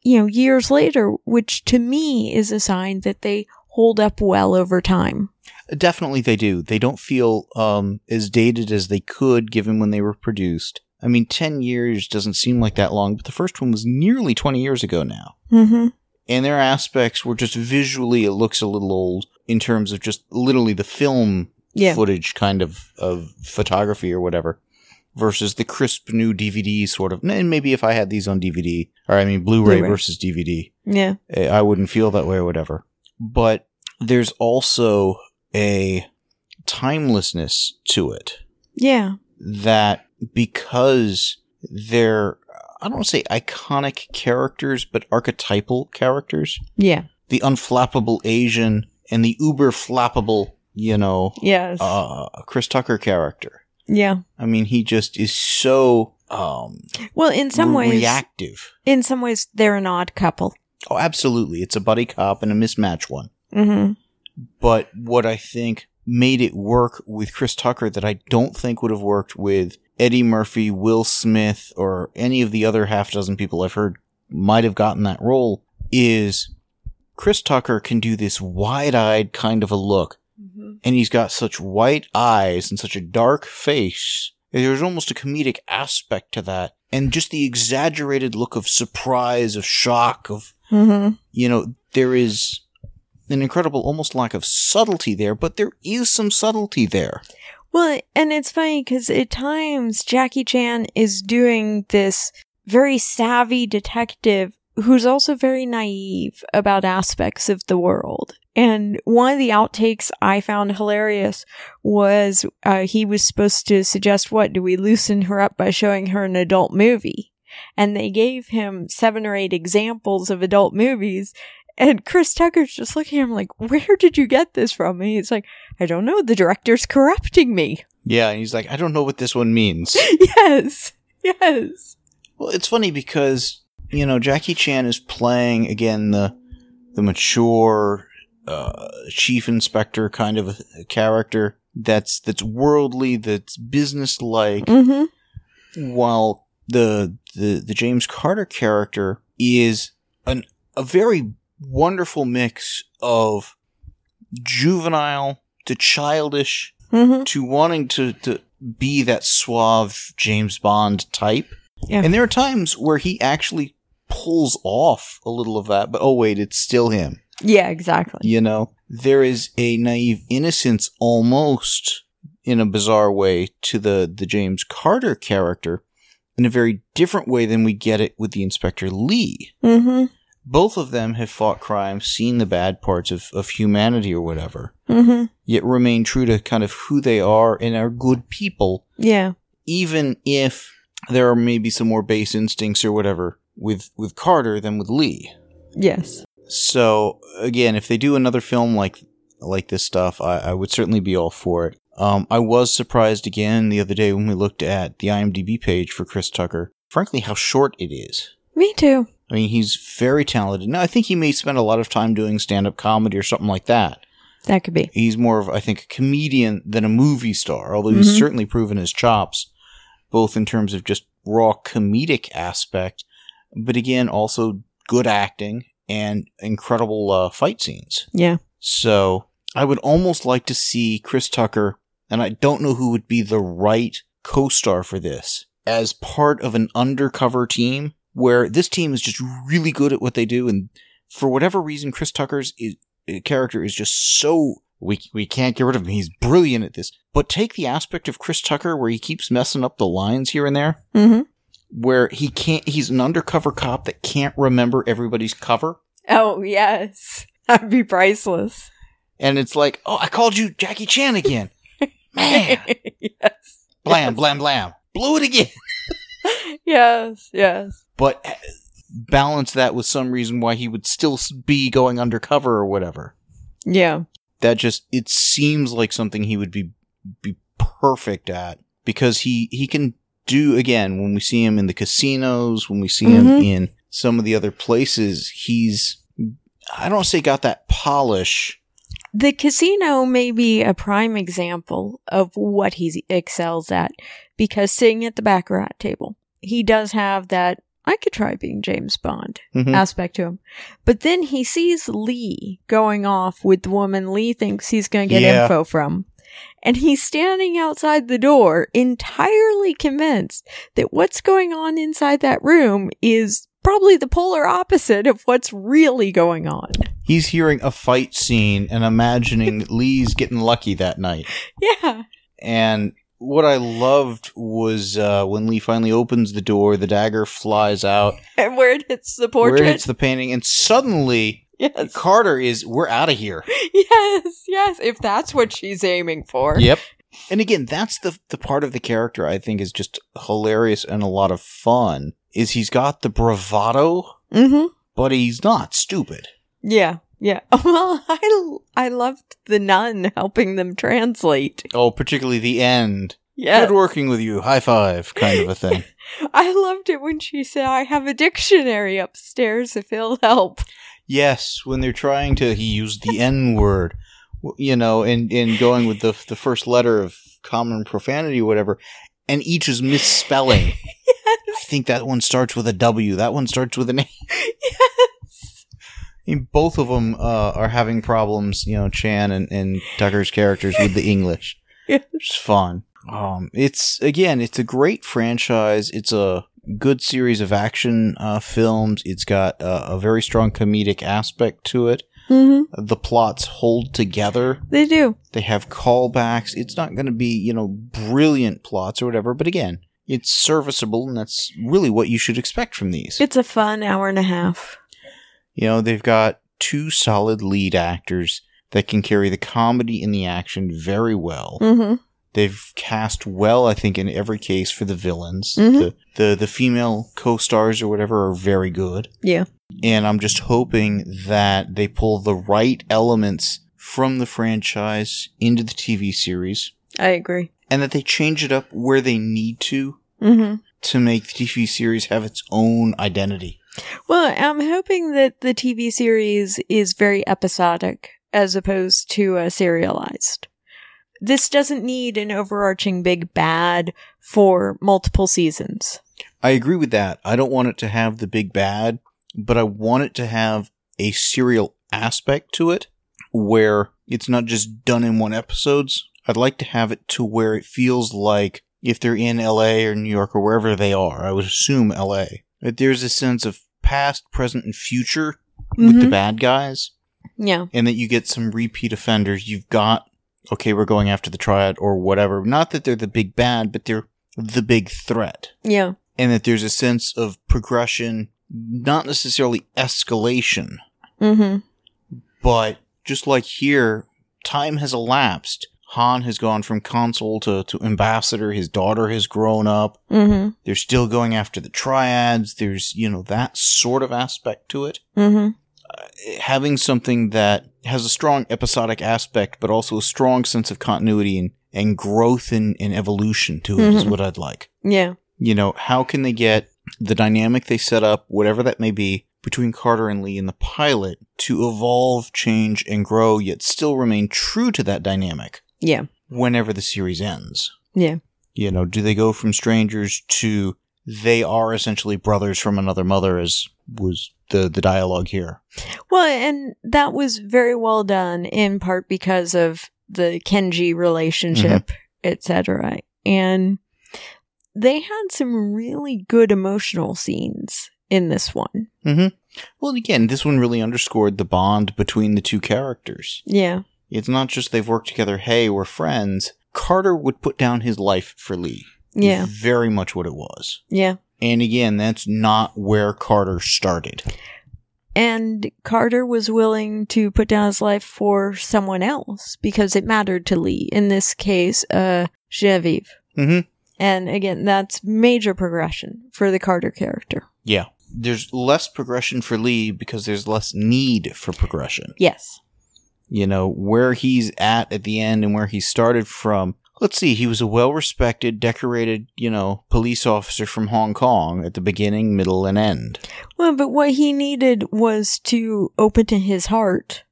you know, years later, which to me is a sign that they hold up well over time. Definitely they do. They don't feel um, as dated as they could given when they were produced. I mean, 10 years doesn't seem like that long, but the first one was nearly 20 years ago now. Mm-hmm. And their aspects were just visually it looks a little old in terms of just literally the film Yeah. footage kind of, of photography or whatever versus the crisp new DVD sort of. And maybe if I had these on DVD, or I mean Blu-ray, Blu-ray. versus DVD, Yeah. eh, I wouldn't feel that way or whatever. But there's also a timelessness to it Yeah. that because they're I don't want to say iconic characters, but archetypal characters. Yeah. The unflappable Asian and the uber flappable, you know, Yes. uh, Chris Tucker character. yeah. I mean, he just is so um Well, in some ways, reactive. in some ways, they're an odd couple. Oh, absolutely. It's a buddy cop and a mismatch one. Mm-hmm. But what I think made it work with Chris Tucker that I don't think would have worked with Eddie Murphy, Will Smith, or any of the other half dozen people I've heard might have gotten that role is Chris Tucker can do this wide eyed kind of a look. Mm-hmm. And he's got such white eyes and such a dark face. There's almost a comedic aspect to that. And just the exaggerated look of surprise, of shock, of Mm-hmm. you know, there is an incredible almost lack of subtlety there, but there is some subtlety there. Well, and it's funny because at times Jackie Chan is doing this very savvy detective who's also very naive about aspects of the world. And one of the outtakes I found hilarious was uh, he was supposed to suggest, what, do we loosen her up by showing her an adult movie? And they gave him seven or eight examples of adult movies. And Chris Tucker's just looking at him like, where did you get this from? And he's like, I don't know. The director's corrupting me. Yeah, and he's like, I don't know what this one means. yes. Yes. well, it's funny because, you know, Jackie Chan is playing again the the mature uh, chief inspector kind of a, a character that's that's worldly, that's businesslike, Mm-hmm. while the the the James Carter character is an a very wonderful mix of juvenile to childish Mm-hmm. to wanting to to be that suave James Bond type. Yeah. And there are times where he actually pulls off a little of that, but oh wait, it's still him. Yeah, exactly. You know, there is a naive innocence almost in a bizarre way to the the James Carter character in a very different way than we get it with the Inspector Lee. Mm-hmm. Both of them have fought crime, seen the bad parts of, of humanity or whatever, Mm-hmm. yet remain true to kind of who they are and are good people, Yeah. even if there are maybe some more base instincts or whatever with with Carter than with Lee. Yes. So again, if they do another film like like this stuff, I, I would certainly be all for it. Um, I was surprised again the other day when we looked at the IMDb page for Chris Tucker. Frankly, how short it is. Me too. I mean, he's very talented. Now, I think he may spend a lot of time doing stand-up comedy or something like that. That could be. He's more of, I think, a comedian than a movie star. Although he's Mhm. certainly proven his chops, both in terms of just raw comedic aspect, but again, also good acting and incredible uh, fight scenes. Yeah. So I would almost like to see Chris Tucker, and I don't know who would be the right co star for this, as part of an undercover team where this team is just really good at what they do. And for whatever reason, Chris Tucker's is, uh, character is just so. We, we can't get rid of him. He's brilliant at this. But take the aspect of Chris Tucker where he keeps messing up the lines here and there, Mm-hmm. where he can't, he's an undercover cop that can't remember everybody's cover. Oh yes. That'd be priceless. And it's like, oh, I called you Jackie Chan again. Man. yes. blam, blam, blam. Blew it again. Yes. Yes. But balance that with some reason why he would still be going undercover or whatever. Yeah. That just, it seems like something he would be, be perfect at because he, he can do, again, when we see him in the casinos, when we see him Mhm. in some of the other places, he's, I don't say got that polish. The casino may be a prime example of what he excels at because sitting at the baccarat table, he does have that I could try being James Bond Mhm. aspect to him. But then he sees Lee going off with the woman Lee thinks he's going to get Yeah. info from. And he's standing outside the door, entirely convinced that what's going on inside that room is probably the polar opposite of what's really going on. He's hearing a fight scene and imagining Lee's getting lucky that night. Yeah. And what I loved was uh, when Lee finally opens the door, the dagger flies out, And where it hits the where portrait. it hits the painting, and suddenly yes. Carter is, we're out of here. Yes, yes. If that's what she's aiming for. Yep. And again, that's the the part of the character I think is just hilarious and a lot of fun. Is he's got the bravado, Mm-hmm. but he's not stupid. Yeah. Yeah. Well, I I loved the nun helping them translate. Oh, particularly the end. Yeah. Good working with you. High five, kind of a thing. I loved it when she said, "I have a dictionary upstairs if it'll help." Yes, when they're trying to, he used the N word, you know, and, and going with the the first letter of common profanity or whatever, and each is misspelling. I think that one starts with a W. That one starts with an A. yes. Both of them uh, are having problems, you know, Chan and, and Tucker's characters with the English. Yes. It's fun. Um, it's again, it's a great franchise. It's a good series of action uh, films. It's got uh, a very strong comedic aspect to it. Mm-hmm. The plots hold together. They do. They have callbacks. It's not going to be, you know, brilliant plots or whatever, but again, it's serviceable, and that's really what you should expect from these. It's a fun hour and a half. You know, they've got two solid lead actors that can carry the comedy and the action very well. Mm-hmm. They've cast well, I think, in every case for the villains. Mhm. The, the the female co-stars or whatever are very good. Yeah. And I'm just hoping that they pull the right elements from the franchise into the TV series I agree. and that they change it up where they need to Mm-hmm. to make the TV series have its own identity. Well, I'm hoping that the TV series is very episodic as opposed to uh, serialized. This doesn't need an overarching big bad for multiple seasons. I agree with that. I don't want it to have the big bad, but I want it to have a serial aspect to it where it's not just done in one episodes. I'd like to have it to where it feels like if they're in LA or New York or wherever they are, I would assume LA, that there's a sense of past, present, and future with the Mhm. bad guys, Yeah. and that you get some repeat offenders. You've got okay, we're going after the triad or whatever. Not that they're the big bad, but they're the big threat. Yeah. And that there's a sense of progression, not necessarily escalation, Mm-hmm. but just like here, time has elapsed. Han has gone from consul to, to ambassador. His daughter has grown up. Mm-hmm. They're still going after the triads. There's, you know, that sort of aspect to it. Mm-hmm. having something that has a strong episodic aspect, but also a strong sense of continuity and, and growth and, and evolution to it is Mhm. what I'd like. Yeah. You know, how can they get the dynamic they set up, whatever that may be, between Carter and Lee in the pilot to evolve, change, and grow, yet still remain true to that dynamic Yeah. whenever the series ends? Yeah. You know, do they go from strangers to they are essentially brothers from another mother, as was the, the dialogue here? Well, and that was very well done in part because of the Kenji relationship, etc. And they had some really good emotional scenes in this one. Mm-hmm. Well, and again, this one really underscored the bond between the two characters. Yeah. It's not just they've worked together, hey, we're friends. Carter would put down his life for Lee. Yeah. Very much what it was. Yeah. And again, that's not where Carter started. And Carter was willing to put down his life for someone else because it mattered to Lee. In this case, uh, Genevieve. Mm-hmm. And again, that's major progression for the Carter character. Yeah. There's less progression for Lee because there's less need for progression. Yes. You know, where he's at at the end and where he started from. Let's see, he was a well respected, decorated, you know, police officer from Hong Kong at the beginning, middle, and end. Well, but what he needed was to open to his heart.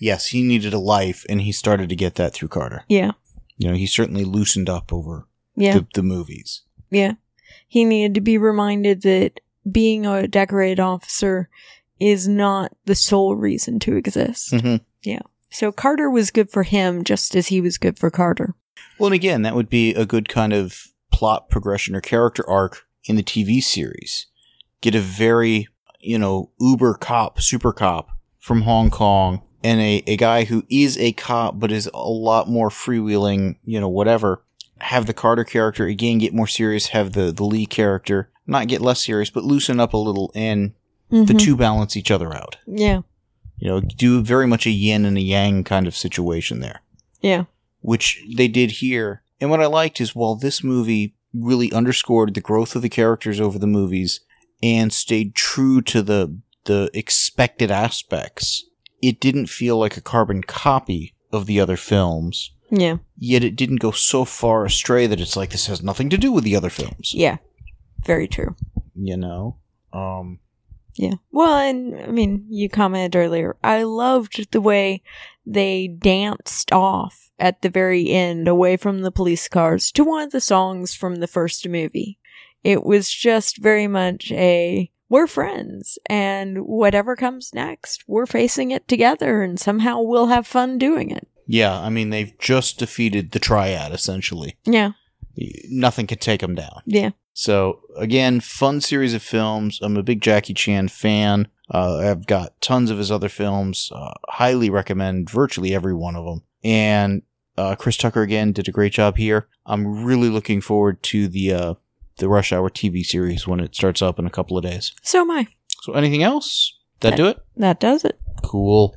Yes, he needed a life, and he started to get that through Carter. Yeah. You know, he certainly loosened up over Yeah. the, the movies. Yeah. He needed to be reminded that being a decorated officer is not the sole reason to exist. hmm So Carter was good for him just as he was good for Carter. Well, and again, that would be a good kind of plot progression or character arc in the TV series. Get a very, you know, uber cop, super cop from Hong Kong, and a, a guy who is a cop but is a lot more freewheeling, you know, whatever. Have the Carter character again get more serious, have the, the Lee character not get less serious, but loosen up a little, and the Mhm. two balance each other out. Yeah. You know, do very much a yin and a yang kind of situation there. Yeah. which they did here. And what I liked is while this movie really underscored the growth of the characters over the movies and stayed true to the the expected aspects, it didn't feel like a carbon copy of the other films. Yeah. Yet it didn't go so far astray that it's like this has nothing to do with the other films. Yeah. Very true. You know? Um Yeah. Well, and I mean, you commented earlier. I loved the way they danced off at the very end away from the police cars to one of the songs from the first movie. It was just very much a we're friends and whatever comes next, we're facing it together and somehow we'll have fun doing it. yeah, I mean they've just defeated the triad essentially. Yeah. Nothing could take them down. Yeah. So again, fun series of films. I'm a big Jackie Chan fan. Uh, I've got tons of his other films. Uh, highly recommend virtually every one of them. And uh, Chris Tucker again did a great job here. I'm really looking forward to the uh, the Rush Hour TV series when it starts up in a couple of days. So am I. So anything else? That do it? That does it. Cool.